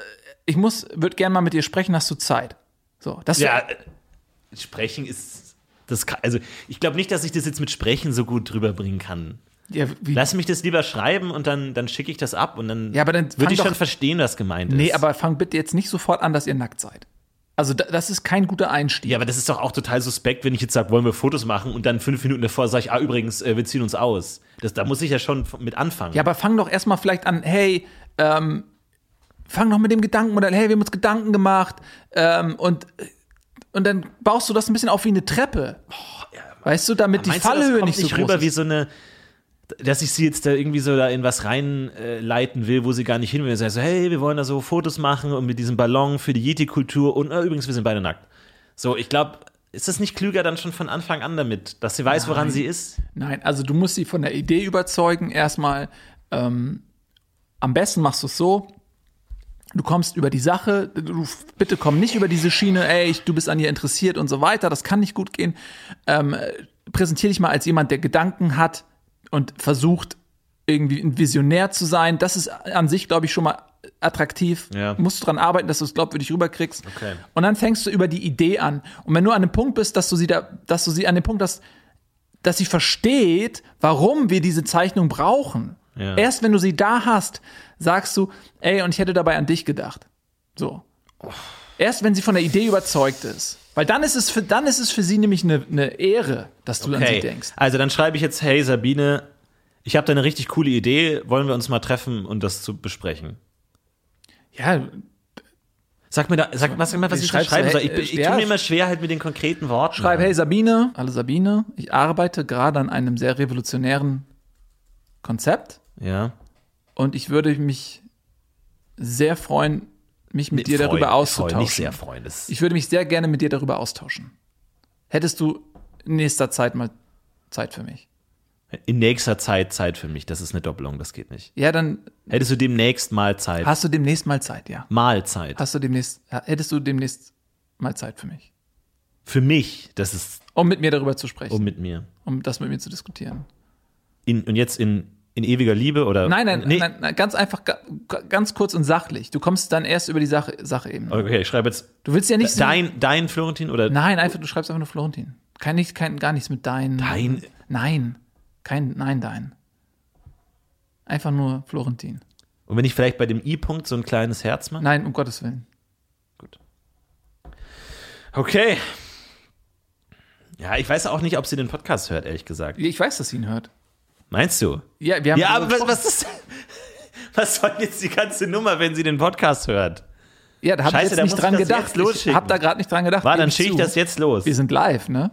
ich muss, würde gerne mal mit dir sprechen, hast du Zeit? So, das ja, äh, sprechen ist das kann, also ich glaube nicht, dass ich das jetzt mit Sprechen so gut drüber bringen kann. Ja, Lass mich das lieber schreiben und dann, dann schicke ich das ab und dann, ja, dann würde ich doch, schon verstehen, was gemeint ist. Nee, aber fang bitte jetzt nicht sofort an, dass ihr nackt seid. Also das ist kein guter Einstieg. Ja, aber das ist doch auch total suspekt, wenn ich jetzt sage, wollen wir Fotos machen und dann fünf Minuten davor sage ich, ah, übrigens, äh, wir ziehen uns aus. Das, da muss ich ja schon mit anfangen. Ja, aber fang doch erstmal vielleicht an, hey, ähm, fang doch mit dem Gedankenmodell, hey, wir haben uns Gedanken gemacht ähm, und, und dann baust du das ein bisschen auf wie eine Treppe. Oh, ja, weißt du, damit die Fallhöhe nicht so nicht groß rüber ist. wie so eine dass ich sie jetzt da irgendwie so da in was reinleiten äh, will, wo sie gar nicht hin will. Sie sagt so, hey, wir wollen da so Fotos machen und mit diesem Ballon für die Yeti-Kultur und äh, übrigens, wir sind beide nackt. So, ich glaube, ist das nicht klüger dann schon von Anfang an damit, dass sie weiß, Nein. woran sie ist? Nein, also du musst sie von der Idee überzeugen. Erstmal, ähm, am besten machst du es so, du kommst über die Sache, du, bitte komm nicht über diese Schiene, ey, ich, du bist an ihr interessiert und so weiter, das kann nicht gut gehen. Ähm, präsentier dich mal als jemand, der Gedanken hat, und versucht irgendwie ein Visionär zu sein. Das ist an sich, glaube ich, schon mal attraktiv. Ja. Musst du dran arbeiten, dass du es glaubwürdig rüberkriegst. Okay. Und dann fängst du über die Idee an. Und wenn du an dem Punkt bist, dass du sie da, dass du sie an dem Punkt hast, dass sie versteht, warum wir diese Zeichnung brauchen. Ja. Erst wenn du sie da hast, sagst du, ey, und ich hätte dabei an dich gedacht. So. Oh. Erst wenn sie von der Idee überzeugt ist. Weil dann ist es für, dann ist es für sie nämlich eine, eine Ehre, dass du okay. an sie denkst. Also dann schreibe ich jetzt, hey Sabine, ich habe da eine richtig coole Idee, wollen wir uns mal treffen und das zu besprechen? Ja. Sag mir da, sag, was, was, was ich schreiben soll. Ich, ich, ich tue mir immer schwer halt mit den konkreten Worten. Schreib, hey Sabine, hallo Sabine, ich arbeite gerade an einem sehr revolutionären Konzept. Ja. Und ich würde mich sehr freuen, mich mit, mit dir Freund, darüber auszutauschen. Nicht sehr freuen. Ich würde mich sehr gerne mit dir darüber austauschen. Hättest du in nächster Zeit mal Zeit für mich? In nächster Zeit Zeit für mich. Das ist eine Doppelung, das geht nicht. Ja, dann. Hättest du demnächst mal Zeit? Hast du demnächst mal Zeit, ja. Mal Zeit. Hast du demnächst, hättest du demnächst mal Zeit für mich? Für mich, das ist. Um mit mir darüber zu sprechen. Um mit mir. Um das mit mir zu diskutieren. In, und jetzt in in ewiger Liebe oder? Nein, nein, nee. nein, nein, ganz einfach, ganz kurz und sachlich. Du kommst dann erst über die Sache, Sache eben. Okay, ich schreibe jetzt. Du willst ja nicht dein, so, dein Florentin oder? Nein, einfach, du schreibst einfach nur Florentin. Kein, nicht, kein, gar nichts mit dein. Dein? Nein, kein, nein, dein. Einfach nur Florentin. Und wenn ich vielleicht bei dem I-Punkt so ein kleines Herz mache? Nein, um Gottes Willen. Gut. Okay. Ja, ich weiß auch nicht, ob sie den Podcast hört, ehrlich gesagt. Ich weiß, dass sie ihn hört. Meinst du? Ja, wir haben Ja, aber was, was ist. Was soll jetzt die ganze Nummer, wenn sie den Podcast hört? Ja, da habe ich da jetzt nicht ich dran gedacht. Ich habe da gerade nicht dran gedacht. War, dann schicke ich das jetzt los. Wir sind live, ne?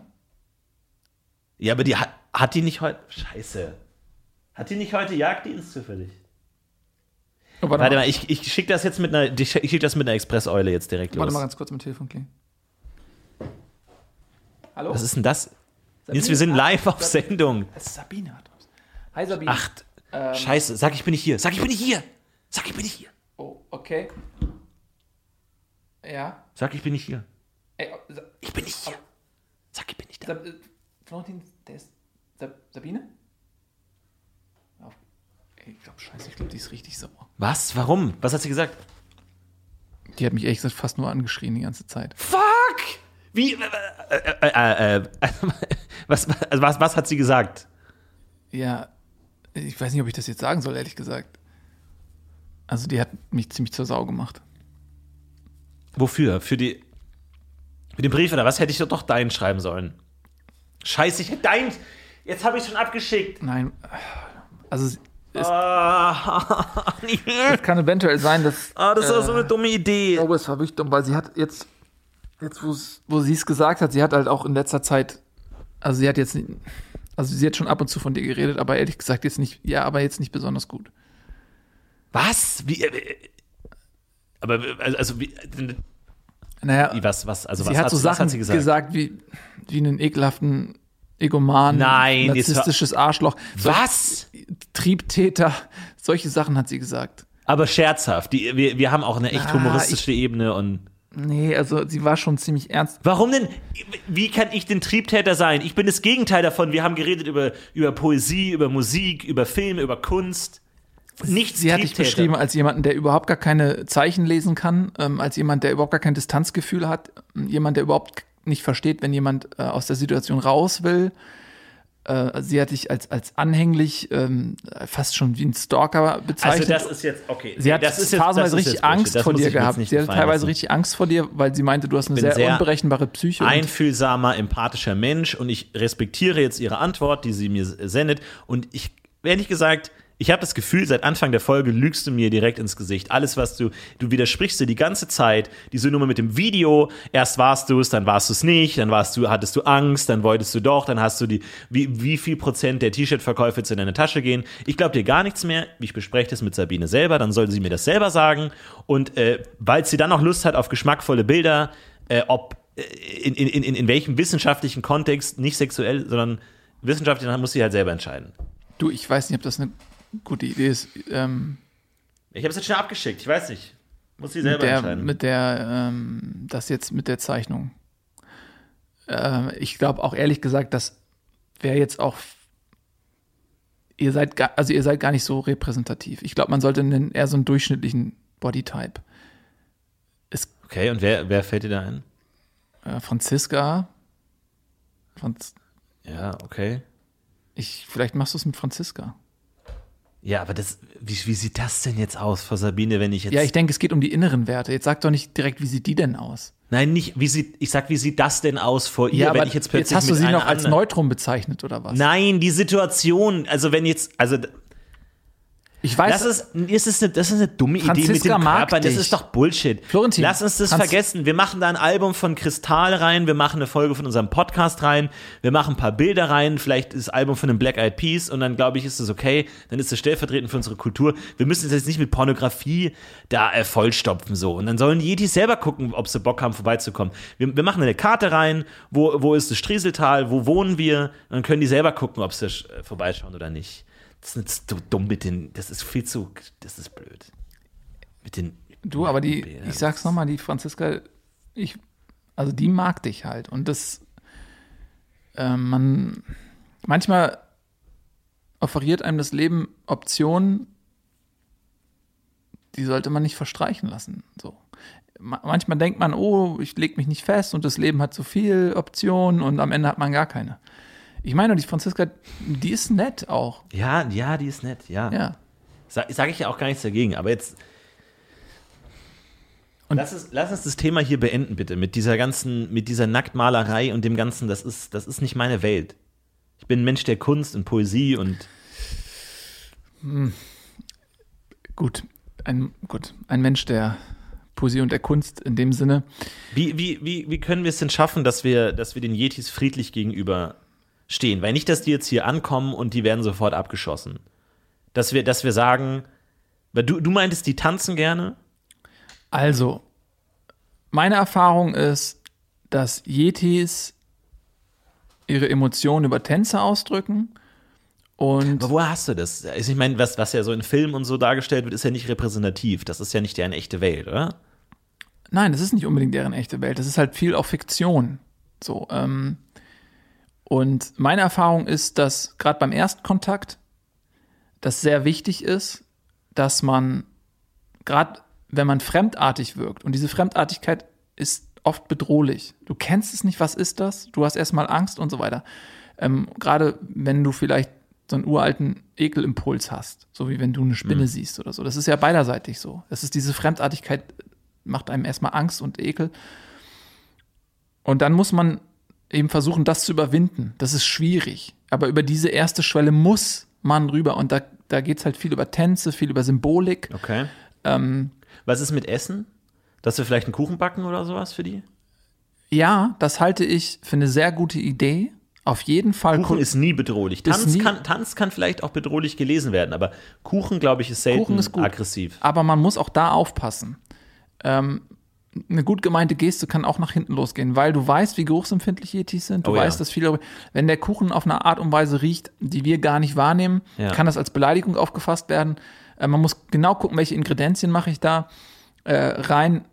Ja, aber die hat, hat die nicht heute. Scheiße. Hat die nicht heute Jagddienst zufällig? Oh, warte, Warte mal, mal, ich, ich schicke das jetzt mit einer. Ich schicke das mit einer Expresseule jetzt direkt los. warte mal ganz kurz mit dem Telefon klingen. Hallo? Was ist denn das? Nils, wir sind live auf Sendung. Das ist Sabine. da Hi Sabine. Ach, Scheiße, sag ich bin nicht hier. Sag ich bin nicht hier. Sag ich bin nicht hier. Oh, okay. Ja. Sag ich bin nicht hier. Ey, oh, Sa Ich bin nicht hier. Sag ich bin nicht da. Sab äh, Florentin, der ist. Sab Sabine? Ey, ich glaube, scheiße, ich glaube, die ist richtig sauer. Was? Warum? Was hat sie gesagt? Die hat mich ehrlich gesagt fast nur angeschrien die ganze Zeit. Fuck! Wie? Äh, äh, äh, äh, was, also was, was hat sie gesagt? Ja, ich weiß nicht, ob ich das jetzt sagen soll, ehrlich gesagt. Also, die hat mich ziemlich zur Sau gemacht. Wofür? Für die. Für den Brief oder was? Hätte ich doch deinen schreiben sollen. Scheiße, ich hätte deinen. Jetzt habe ich schon abgeschickt. Nein, also es Ah, es kann eventuell sein, dass ah, das war so eine dumme Ich Idee. glaube, es war wirklich dumm, weil sie hat jetzt, jetzt wo sie es gesagt hat, sie hat halt auch in letzter Zeit, also sie hat jetzt, also sie hat schon ab und zu von dir geredet, aber ehrlich gesagt jetzt nicht, ja, aber jetzt nicht besonders gut. Was? Wie? äh, Aber äh, also wie? Naja, wie, Was? Was? Also sie was hat so was Sachen hat sie gesagt? gesagt, wie, wie einen ekelhaften Egoman, Nein, narzisstisches Arschloch, Was? Triebtäter, solche Sachen hat sie gesagt. Aber scherzhaft. Die, wir, wir haben auch eine echt Ah, humoristische Ebene und. Nee, also sie war schon ziemlich ernst. Warum denn? Wie kann ich denn Triebtäter sein? Ich bin das Gegenteil davon. Wir haben geredet über, über Poesie, über Musik, über Filme, über Kunst. Nichts Sie hat dich beschrieben als jemanden, der überhaupt gar keine Zeichen lesen kann, ähm, als jemand, der überhaupt gar kein Distanzgefühl hat, ähm, jemand, der überhaupt nicht versteht, wenn jemand äh, aus der Situation raus will. Äh, sie hat dich als, als anhänglich, ähm, fast schon wie ein Stalker Also bezeichnet. das ist jetzt, okay. sie hat das ist jetzt, phasenweise das ist richtig. Angst vor dir gehabt. Sie hat gefallen teilweise lassen. richtig Angst vor dir, weil sie meinte, du hast eine sehr, sehr unberechenbare Psyche. einfühlsamer, empathischer Mensch und ich respektiere jetzt ihre Antwort, die sie mir sendet. Und ich, ehrlich gesagt, ich habe das Gefühl, seit Anfang der Folge lügst du mir direkt ins Gesicht. Alles, was du, du widersprichst dir die ganze Zeit. Diese Nummer mit dem Video, erst warst du es, dann warst du es nicht, dann warst du, hattest du Angst, dann wolltest du doch, dann hast du die, wie, wie viel Prozent der T-Shirt-Verkäufe jetzt in deine Tasche gehen. Ich glaube dir gar nichts mehr. Ich bespreche das mit Sabine selber, dann soll sie mir das selber sagen. Und äh, weil sie dann noch Lust hat auf geschmackvolle Bilder, äh, ob äh, in, in, in, in welchem wissenschaftlichen Kontext, nicht sexuell, sondern wissenschaftlich, dann muss sie halt selber entscheiden. Du, ich weiß nicht, ob das eine gute Idee ist. Ähm, Ich habe es jetzt schnell abgeschickt, ich weiß nicht. Muss sie mit selber der, entscheiden. mit der, ähm, das jetzt mit der Zeichnung. Äh, ich glaube auch ehrlich gesagt, das wäre jetzt auch, ihr seid, gar, also ihr seid gar nicht so repräsentativ. Ich glaube, man sollte einen, eher so einen durchschnittlichen Bodytype. okay, und wer, wer fällt dir da ein? Äh, Franziska, Franz, Ja, okay. ich, vielleicht machst du es mit Franziska. Ja, aber das, wie, wie sieht das denn jetzt aus vor Sabine, wenn ich jetzt. Ja, ich denke, es geht um die inneren Werte. Jetzt sag doch nicht direkt, wie sieht die denn aus? Nein, nicht, wie sieht, ich sag, wie sieht das denn aus vor ihr, Ja, wenn ich jetzt plötzlich hast du sie noch als anderen- Neutrum bezeichnet oder was? Nein, die Situation, also wenn jetzt, also Ich weiß, das ist, das ist, eine, das ist eine dumme Idee mit Franziska dem Körper, das ist doch Bullshit. Florentin, Lass uns das Franz- vergessen. Wir machen da ein Album von Kristall rein, wir machen eine Folge von unserem Podcast rein, wir machen ein paar Bilder rein, vielleicht das Album von den Black Eyed Peas und dann glaube ich, ist es okay, dann ist es stellvertretend für unsere Kultur. Wir müssen es jetzt nicht mit Pornografie da äh, vollstopfen so und dann sollen die Yetis selber gucken, ob sie Bock haben vorbeizukommen. Wir, wir machen eine Karte rein, wo, wo ist das Strieseltal, wo wohnen wir, und dann können die selber gucken, ob sie äh, vorbeischauen oder nicht. Das ist nicht so dumm mit den, das ist viel zu, das ist blöd. Mit den. Du, aber die, Bildern. ich sag's nochmal, die Franziska, ich, also die mag dich halt. Und das, ähm, man, manchmal offeriert einem das Leben Optionen, die sollte man nicht verstreichen lassen. So. Ma- Manchmal denkt man, oh, ich leg mich nicht fest und das Leben hat so viel Optionen und am Ende hat man gar keine. Ich meine, die Franziska, die ist nett auch. Ja, ja, die ist nett, ja. Ja. Sag, sag ich ja auch gar nichts dagegen, aber jetzt. Und lass, es, lass uns das Thema hier beenden, bitte, mit dieser ganzen, mit dieser Nacktmalerei und dem Ganzen, das ist, das ist nicht meine Welt. Ich bin ein Mensch der Kunst und Poesie und. gut, ein, gut, ein Mensch der Poesie und der Kunst in dem Sinne. Wie, wie, wie, wie können wir es denn schaffen, dass wir, dass wir den Yetis friedlich gegenüber stehen? Weil nicht, dass die jetzt hier ankommen und die werden sofort abgeschossen. Dass wir, dass wir sagen, weil du, du meintest, die tanzen gerne? Also, meine Erfahrung ist, dass Yetis ihre Emotionen über Tänze ausdrücken. Und Aber woher hast du das? Also ich meine, was, was ja so in Filmen und so dargestellt wird, ist ja nicht repräsentativ. Das ist ja nicht deren echte Welt, oder? Nein, das ist nicht unbedingt deren echte Welt. Das ist halt viel auch Fiktion. So, ähm, und meine Erfahrung ist, dass gerade beim Erstkontakt das sehr wichtig ist, dass man gerade wenn man fremdartig wirkt und diese Fremdartigkeit ist oft bedrohlich. Du kennst es nicht, was ist das? Du hast erstmal Angst und so weiter. Ähm, gerade wenn du vielleicht so einen uralten Ekelimpuls hast, so wie wenn du eine Spinne Mhm. siehst oder so. Das ist ja beiderseitig so. Das ist diese Fremdartigkeit macht einem erstmal Angst und Ekel. Und dann muss man eben versuchen, das zu überwinden. Das ist schwierig. Aber über diese erste Schwelle muss man rüber. Und da, da geht es halt viel über Tänze, viel über Symbolik. Okay. Ähm, Was ist mit Essen? Dass wir vielleicht einen Kuchen backen oder sowas für die? ja, das halte ich für eine sehr gute Idee. Auf jeden Fall. Kuchen ist nie bedrohlich. Tanz, nie- kann, Tanz kann vielleicht auch bedrohlich gelesen werden, aber Kuchen, glaube ich, ist selten Kuchen ist gut. aggressiv. Aber man muss auch da aufpassen. Ähm, eine gut gemeinte Geste kann auch nach hinten losgehen, weil du weißt, wie geruchsempfindlich Yetis sind. Du Oh ja. weißt, dass viele, wenn der Kuchen auf eine Art und Weise riecht, die wir gar nicht wahrnehmen, Ja. kann das als Beleidigung aufgefasst werden. Äh, man muss genau gucken, welche Ingredienzien mache ich da äh, rein.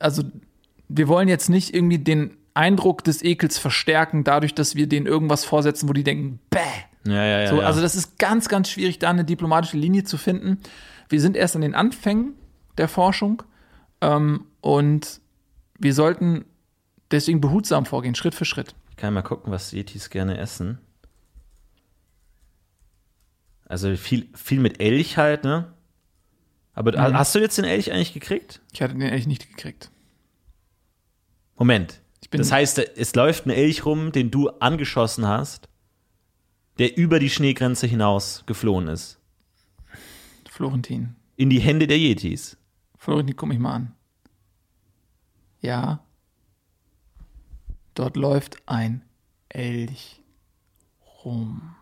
Also wir wollen jetzt nicht irgendwie den Eindruck des Ekels verstärken, dadurch, dass wir denen irgendwas vorsetzen, wo die denken, bäh. Ja, ja, ja. So, ja. Also das ist ganz, ganz schwierig, da eine diplomatische Linie zu finden. Wir sind erst an den Anfängen der Forschung ähm, und wir sollten deswegen behutsam vorgehen, Schritt für Schritt. ich kann mal gucken, was Yetis gerne essen. Also viel, viel mit Elch halt, ne? Aber Mhm. hast du jetzt den Elch eigentlich gekriegt? Ich hatte den ehrlich nicht gekriegt. Moment. Das heißt, es läuft ein Elch rum, den du angeschossen hast, der über die Schneegrenze hinaus geflohen ist. Florentin. In die Hände der Yetis. Florentin, guck mich mal an. Ja. Dort läuft ein Elch rum.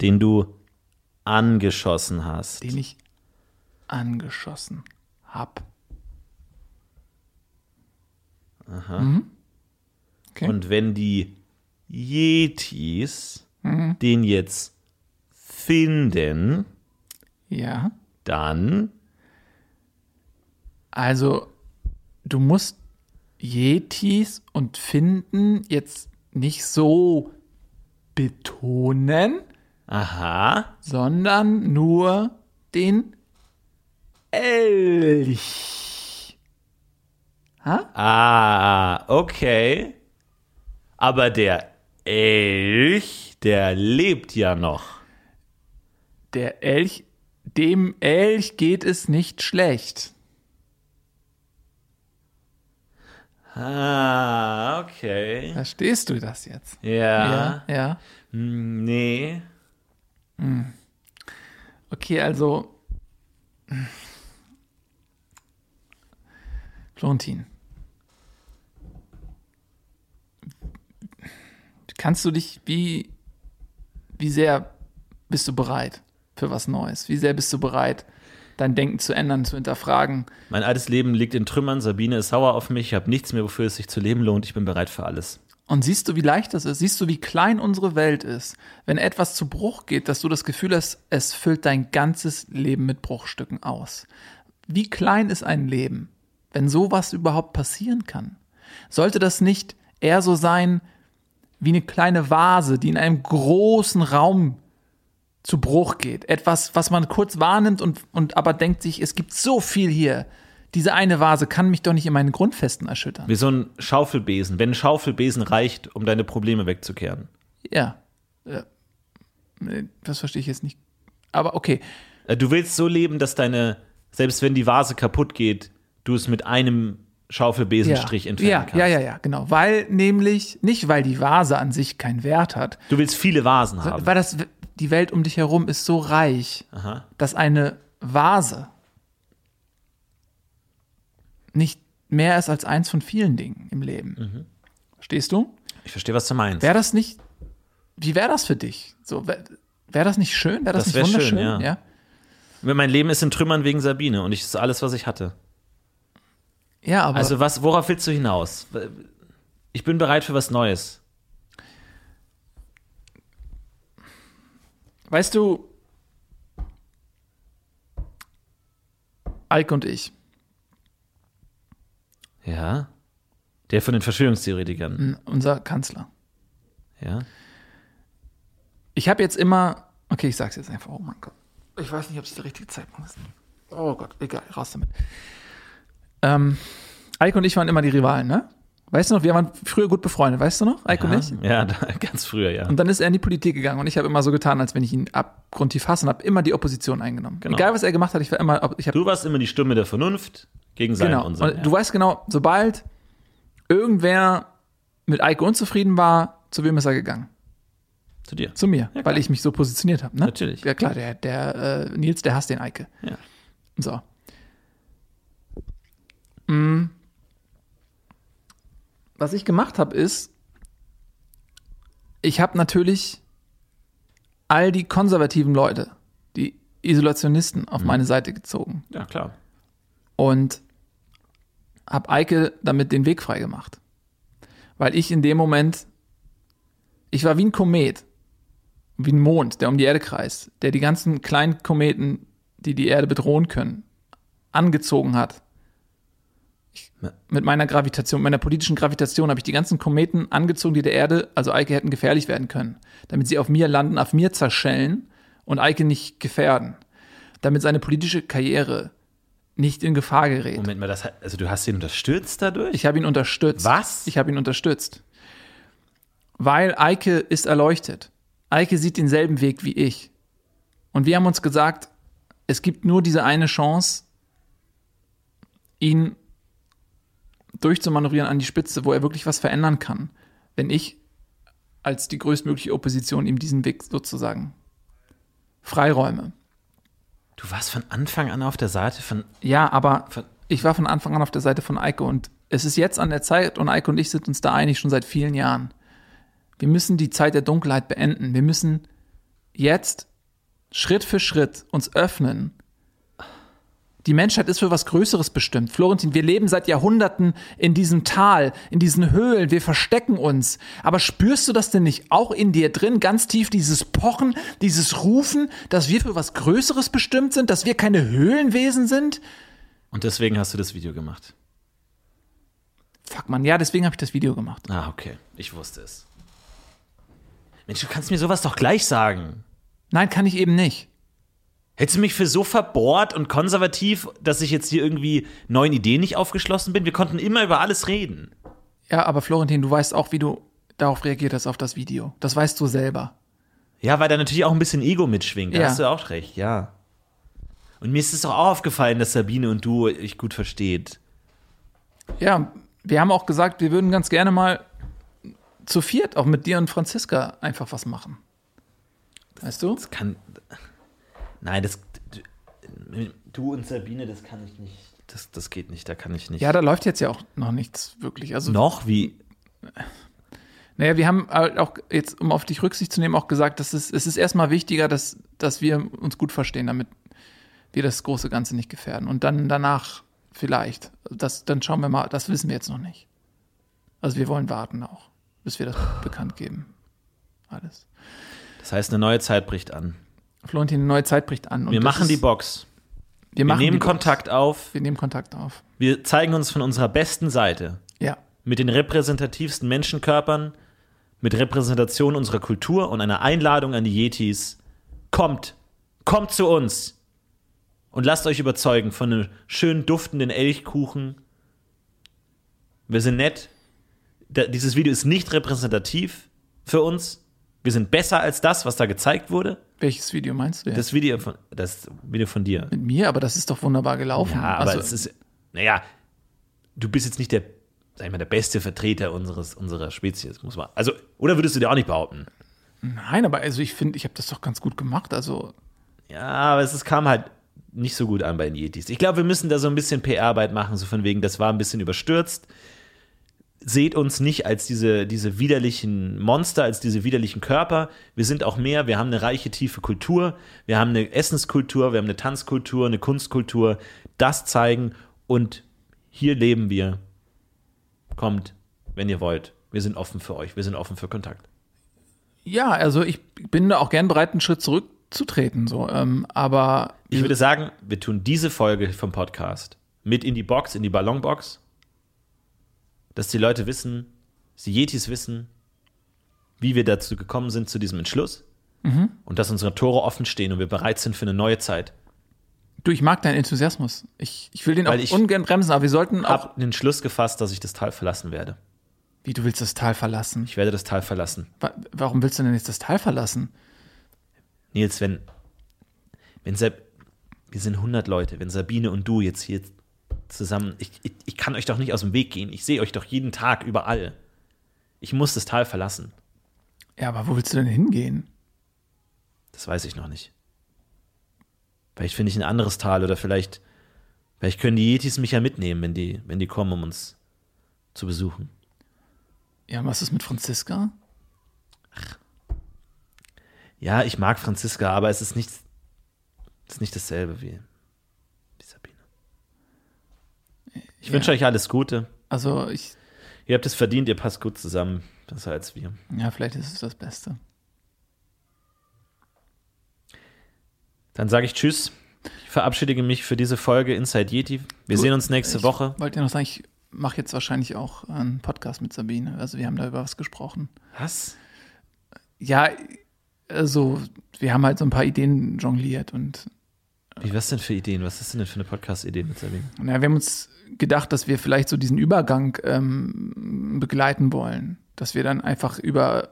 Den du angeschossen hast. den ich angeschossen hab. Mhm. Okay. Und wenn die Yetis Mhm. den jetzt finden, ja. dann Also, du musst Yetis und Finden jetzt nicht so betonen, aha, sondern nur den Elch. Ha? ah, okay. Aber der Elch, der lebt ja noch. Der Elch, dem Elch geht es nicht schlecht. Ah, okay. Verstehst du das jetzt? Ja. Ja. ja. Hm, Nee. Okay, also. Florentin. Kannst du dich, wie, wie sehr bist du bereit für was Neues? Wie sehr bist du bereit, dein Denken zu ändern, zu hinterfragen? Mein altes Leben liegt in Trümmern. Sabine ist sauer auf mich. Ich habe nichts mehr, wofür es sich zu leben lohnt. Ich bin bereit für alles. Und siehst du, wie leicht das ist? Siehst du, wie klein unsere Welt ist? Wenn etwas zu Bruch geht, dass du das Gefühl hast, es füllt dein ganzes Leben mit Bruchstücken aus. Wie klein ist ein Leben, wenn sowas überhaupt passieren kann? Sollte das nicht eher so sein wie eine kleine Vase, die in einem großen Raum zu Bruch geht? Etwas, was man kurz wahrnimmt und, und aber denkt sich, es gibt so viel hier. Diese eine Vase kann mich doch nicht in meinen Grundfesten erschüttern. Wie so ein Schaufelbesen. Wenn ein Schaufelbesen reicht, um deine Probleme wegzukehren. Ja. ja. Das verstehe ich jetzt nicht. Aber okay. Äh, Du willst so leben, dass deine, selbst wenn die Vase kaputt geht, du es mit einem Schaufelbesenstrich entfernen ja, kannst. ja, ja, ja, genau. Weil nämlich, nicht weil die Vase an sich keinen Wert hat, Du willst viele Vasen haben. weil das, die Welt um dich herum ist so reich, Aha. dass eine Vase nicht mehr ist als eins von vielen Dingen im Leben. Mhm. Verstehst du? Ich verstehe, was du meinst. Wäre das nicht, wie wäre das für dich? So, wäre wär das nicht schön? Wäre das, Das nicht wär wunderschön? schön, ja. Mein Leben ist in Trümmern wegen Sabine und ich, ist alles, was ich hatte. Ja, aber Also was, worauf willst du hinaus? Ich bin bereit für was Neues. Weißt du, Ike und ich, Ja. Der von den Verschwörungstheoretikern. unser Kanzler. Ja. Ich habe jetzt immer, okay, ich sag's jetzt einfach, oh mein Gott. Ich weiß nicht, ob es der richtige Zeitpunkt ist. Oh Gott, egal, raus damit. Ähm, Eike und ich waren immer die Rivalen, ne? Weißt du noch, wir waren früher gut befreundet, weißt du noch, Eike und ich? Ja, da, ganz früher, ja. Und dann ist er in die Politik gegangen und ich habe immer so getan, als wenn ich ihn abgrundtief hasse und habe immer die Opposition eingenommen. Genau. Egal, was er gemacht hat, ich war immer, ich Du warst immer die Stimme der Vernunft gegen seinen Genau. Unsinn. Und du weißt genau, sobald irgendwer mit Eike unzufrieden war, zu wem ist er gegangen? Zu dir. Zu mir, klar. weil ich mich so positioniert habe. Ne? Natürlich. Ja klar, der, der äh, Nils, der hasst den Eike. Ja. So. Mm. Was ich gemacht habe, ist, ich habe natürlich all die konservativen Leute, die Isolationisten, auf meine Seite gezogen ja, klar. und habe Eike damit den Weg frei gemacht. Weil ich in dem Moment, ich war wie ein Komet, wie ein Mond, der um die Erde kreist, der die ganzen kleinen Kometen, die die Erde bedrohen können, angezogen hat. Mit meiner Gravitation, meiner politischen Gravitation habe ich die ganzen Kometen angezogen, die der Erde, also Eike hätten gefährlich werden können, damit sie auf mir landen, auf mir zerschellen und Eike nicht gefährden, damit seine politische Karriere nicht in Gefahr gerät. Moment mal, das, also du hast ihn unterstützt dadurch? Ich habe ihn unterstützt. Was? Ich habe ihn unterstützt. Weil Eike ist erleuchtet. Eike sieht denselben Weg wie ich. Und wir haben uns gesagt, es gibt nur diese eine Chance, ihn durchzumanövrieren an die Spitze, wo er wirklich was verändern kann, wenn ich als die größtmögliche Opposition ihm diesen Weg sozusagen freiräume. du warst von Anfang an auf der Seite von. Ja, aber Von- ich war von Anfang an auf der Seite von Eike und es ist jetzt an der Zeit und Eike und ich sind uns da einig schon seit vielen Jahren. Wir müssen die Zeit der Dunkelheit beenden. Wir müssen jetzt Schritt für Schritt uns öffnen. Die Menschheit ist für was Größeres bestimmt. Florentin, wir leben seit Jahrhunderten in diesem Tal, in diesen Höhlen, wir verstecken uns. Aber spürst du das denn nicht auch in dir drin, ganz tief, dieses Pochen, dieses Rufen, dass wir für was Größeres bestimmt sind, dass wir keine Höhlenwesen sind? Und deswegen hast du das Video gemacht. Fuck man, ja, deswegen habe ich das Video gemacht. Ah, okay. Ich wusste es. Mensch, du kannst mir sowas doch gleich sagen. Nein, kann ich eben nicht. Hättest du mich für so verbohrt und konservativ, dass ich jetzt hier irgendwie neuen Ideen nicht aufgeschlossen bin? Wir konnten immer über alles reden. Ja, aber Florentin, du weißt auch, wie du darauf reagiert hast auf das Video. Das weißt du selber. Ja, weil da natürlich auch ein bisschen Ego mitschwingt. Da Ja. hast du auch recht, ja. Und mir ist es auch aufgefallen, dass Sabine und du euch gut versteht. Ja, wir haben auch gesagt, wir würden ganz gerne mal zu viert, auch mit dir und Franziska, einfach was machen. Weißt du? Das kann. Nein, das. Du und Sabine, das kann ich nicht. Das, das geht nicht, da kann ich nicht. Ja, da läuft jetzt ja auch noch nichts wirklich. Also, Noch? Wie? naja, wir haben halt auch jetzt, um auf dich Rücksicht zu nehmen, auch gesagt, dass es, es ist erstmal wichtiger, dass, dass wir uns gut verstehen, damit wir das große Ganze nicht gefährden. Und dann danach vielleicht. Das, dann schauen wir mal, das wissen wir jetzt noch nicht. Also wir wollen warten auch, bis wir das bekannt geben. Alles. Das heißt, eine neue Zeit bricht an. Florentin, eine neue Zeit bricht an. Wir machen die Box. Wir, Wir nehmen. Kontakt auf. Wir nehmen Kontakt auf. Wir zeigen uns von unserer besten Seite. Ja. Mit den repräsentativsten Menschenkörpern, mit Repräsentation unserer Kultur und einer Einladung an die Yetis. Kommt, kommt zu uns und lasst euch überzeugen von einem schön duftenden Elchkuchen. Wir sind nett. Dieses Video ist nicht repräsentativ für uns. Wir sind besser als das, was da gezeigt wurde. Welches Video meinst du? Jetzt? Das Video von, das Video von dir. Mit mir, aber das ist doch wunderbar gelaufen. Ja, aber also, es ist, naja, du bist jetzt nicht der, sag ich mal, der beste Vertreter unseres, unserer Spezies, muss man. Also, oder würdest du dir auch nicht behaupten? Nein, aber also ich finde, ich habe das doch ganz gut gemacht. Also. Ja, aber es, es kam halt nicht so gut an bei den Yetis. Ich glaube, wir müssen da so ein bisschen PR-Arbeit machen, so von wegen, das war ein bisschen überstürzt seht uns nicht als diese, diese widerlichen Monster, als diese widerlichen Körper. Wir sind auch mehr, wir haben eine reiche, tiefe Kultur, wir haben eine Essenskultur, wir haben eine Tanzkultur, eine Kunstkultur. Das zeigen und hier leben wir. Kommt, wenn ihr wollt. Wir sind offen für euch, wir sind offen für Kontakt. Ja, also ich bin da auch gern bereit, einen Schritt zurückzutreten, so. Ähm, aber ich würde sagen, wir tun diese Folge vom Podcast mit in die Box, in die Ballonbox dass die Leute wissen, dass die Yetis wissen, wie wir dazu gekommen sind, zu diesem Entschluss. Mhm. Und dass unsere Tore offen stehen und wir bereit sind für eine neue Zeit. Du, ich mag deinen Enthusiasmus. Ich, ich will den Weil auch ungern bremsen, aber wir sollten auch. Ich habe den Schluss gefasst, dass ich das Tal verlassen werde. Wie, du willst das Tal verlassen? Ich werde das Tal verlassen. Warum willst du denn jetzt das Tal verlassen? Nils, wenn, wenn Sab wir sind 100 Leute, wenn Sabine und du jetzt hier zusammen. Ich, ich, ich kann euch doch nicht aus dem Weg gehen. Ich sehe euch doch jeden Tag überall. Ich muss das Tal verlassen. Ja, aber wo willst du denn hingehen? Das weiß ich noch nicht. Vielleicht finde ich ein anderes Tal oder vielleicht, vielleicht können die Yetis mich ja mitnehmen, wenn die, wenn die kommen, um uns zu besuchen. Ja, was ist mit Franziska? Ach. Ja, ich mag Franziska, aber es ist nicht, es ist nicht dasselbe wie, Ich wünsche euch alles Gute. Also ich. Ihr habt es verdient, ihr passt gut zusammen. Besser als wir. Ja, vielleicht ist es das Beste. Dann sage ich Tschüss. Ich verabschiede mich für diese Folge Inside Yeti. Wir du, sehen uns nächste ich Woche. Wollte ja noch sagen, ich mache jetzt wahrscheinlich auch einen Podcast mit Sabine. Also wir haben da über was gesprochen. Was? Ja, also wir haben halt so ein paar Ideen jongliert und. Wie was denn für Ideen? Was ist denn für eine Podcast-Idee mit Sabine? Na, wir haben uns gedacht, dass wir vielleicht so diesen Übergang ähm, begleiten wollen. Dass wir dann einfach über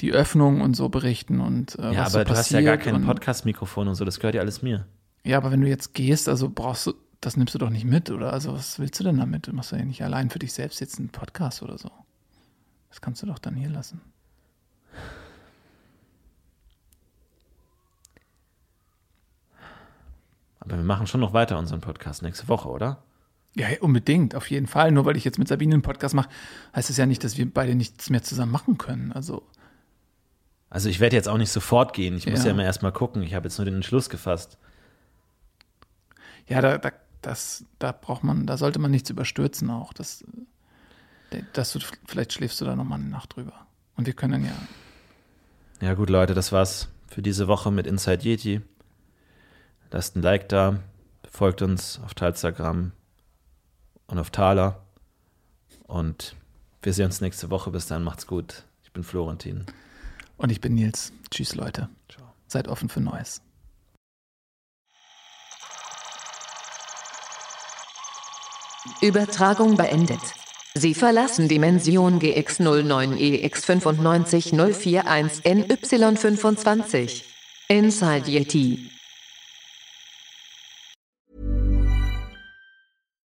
die Öffnung und so berichten und äh, Ja, was aber so du hast ja gar kein Podcast-Mikrofon und so, das gehört ja alles mir. Ja, aber wenn du jetzt gehst, also brauchst du, das nimmst du doch nicht mit, oder? Also was willst du denn damit? Du machst ja nicht allein für dich selbst jetzt einen Podcast oder so. Das kannst du doch dann hier lassen. Aber wir machen schon noch weiter unseren Podcast nächste Woche, oder? Ja, unbedingt, auf jeden Fall. Nur weil ich jetzt mit Sabine einen Podcast mache, heißt es ja nicht, dass wir beide nichts mehr zusammen machen können. Also. Also ich werde jetzt auch nicht sofort gehen. Ich muss ja, ja immer erstmal gucken. Ich habe jetzt nur den Entschluss gefasst. Ja, da, da, das, da braucht man, da sollte man nichts überstürzen auch. Das, das, vielleicht schläfst du da nochmal eine Nacht drüber. Und wir können ja. Ja, gut, Leute, das war's für diese Woche mit Inside Yeti. Lasst ein Like da, folgt uns auf Instagram und auf Thaler. Und wir sehen uns nächste Woche. Bis dann, macht's gut. Ich bin Florentin. Und ich bin Nils. Tschüss, Leute. Ciao. Seid offen für Neues. Übertragung beendet. Sie verlassen Dimension GX09EX95041NY25. Inside Yeti.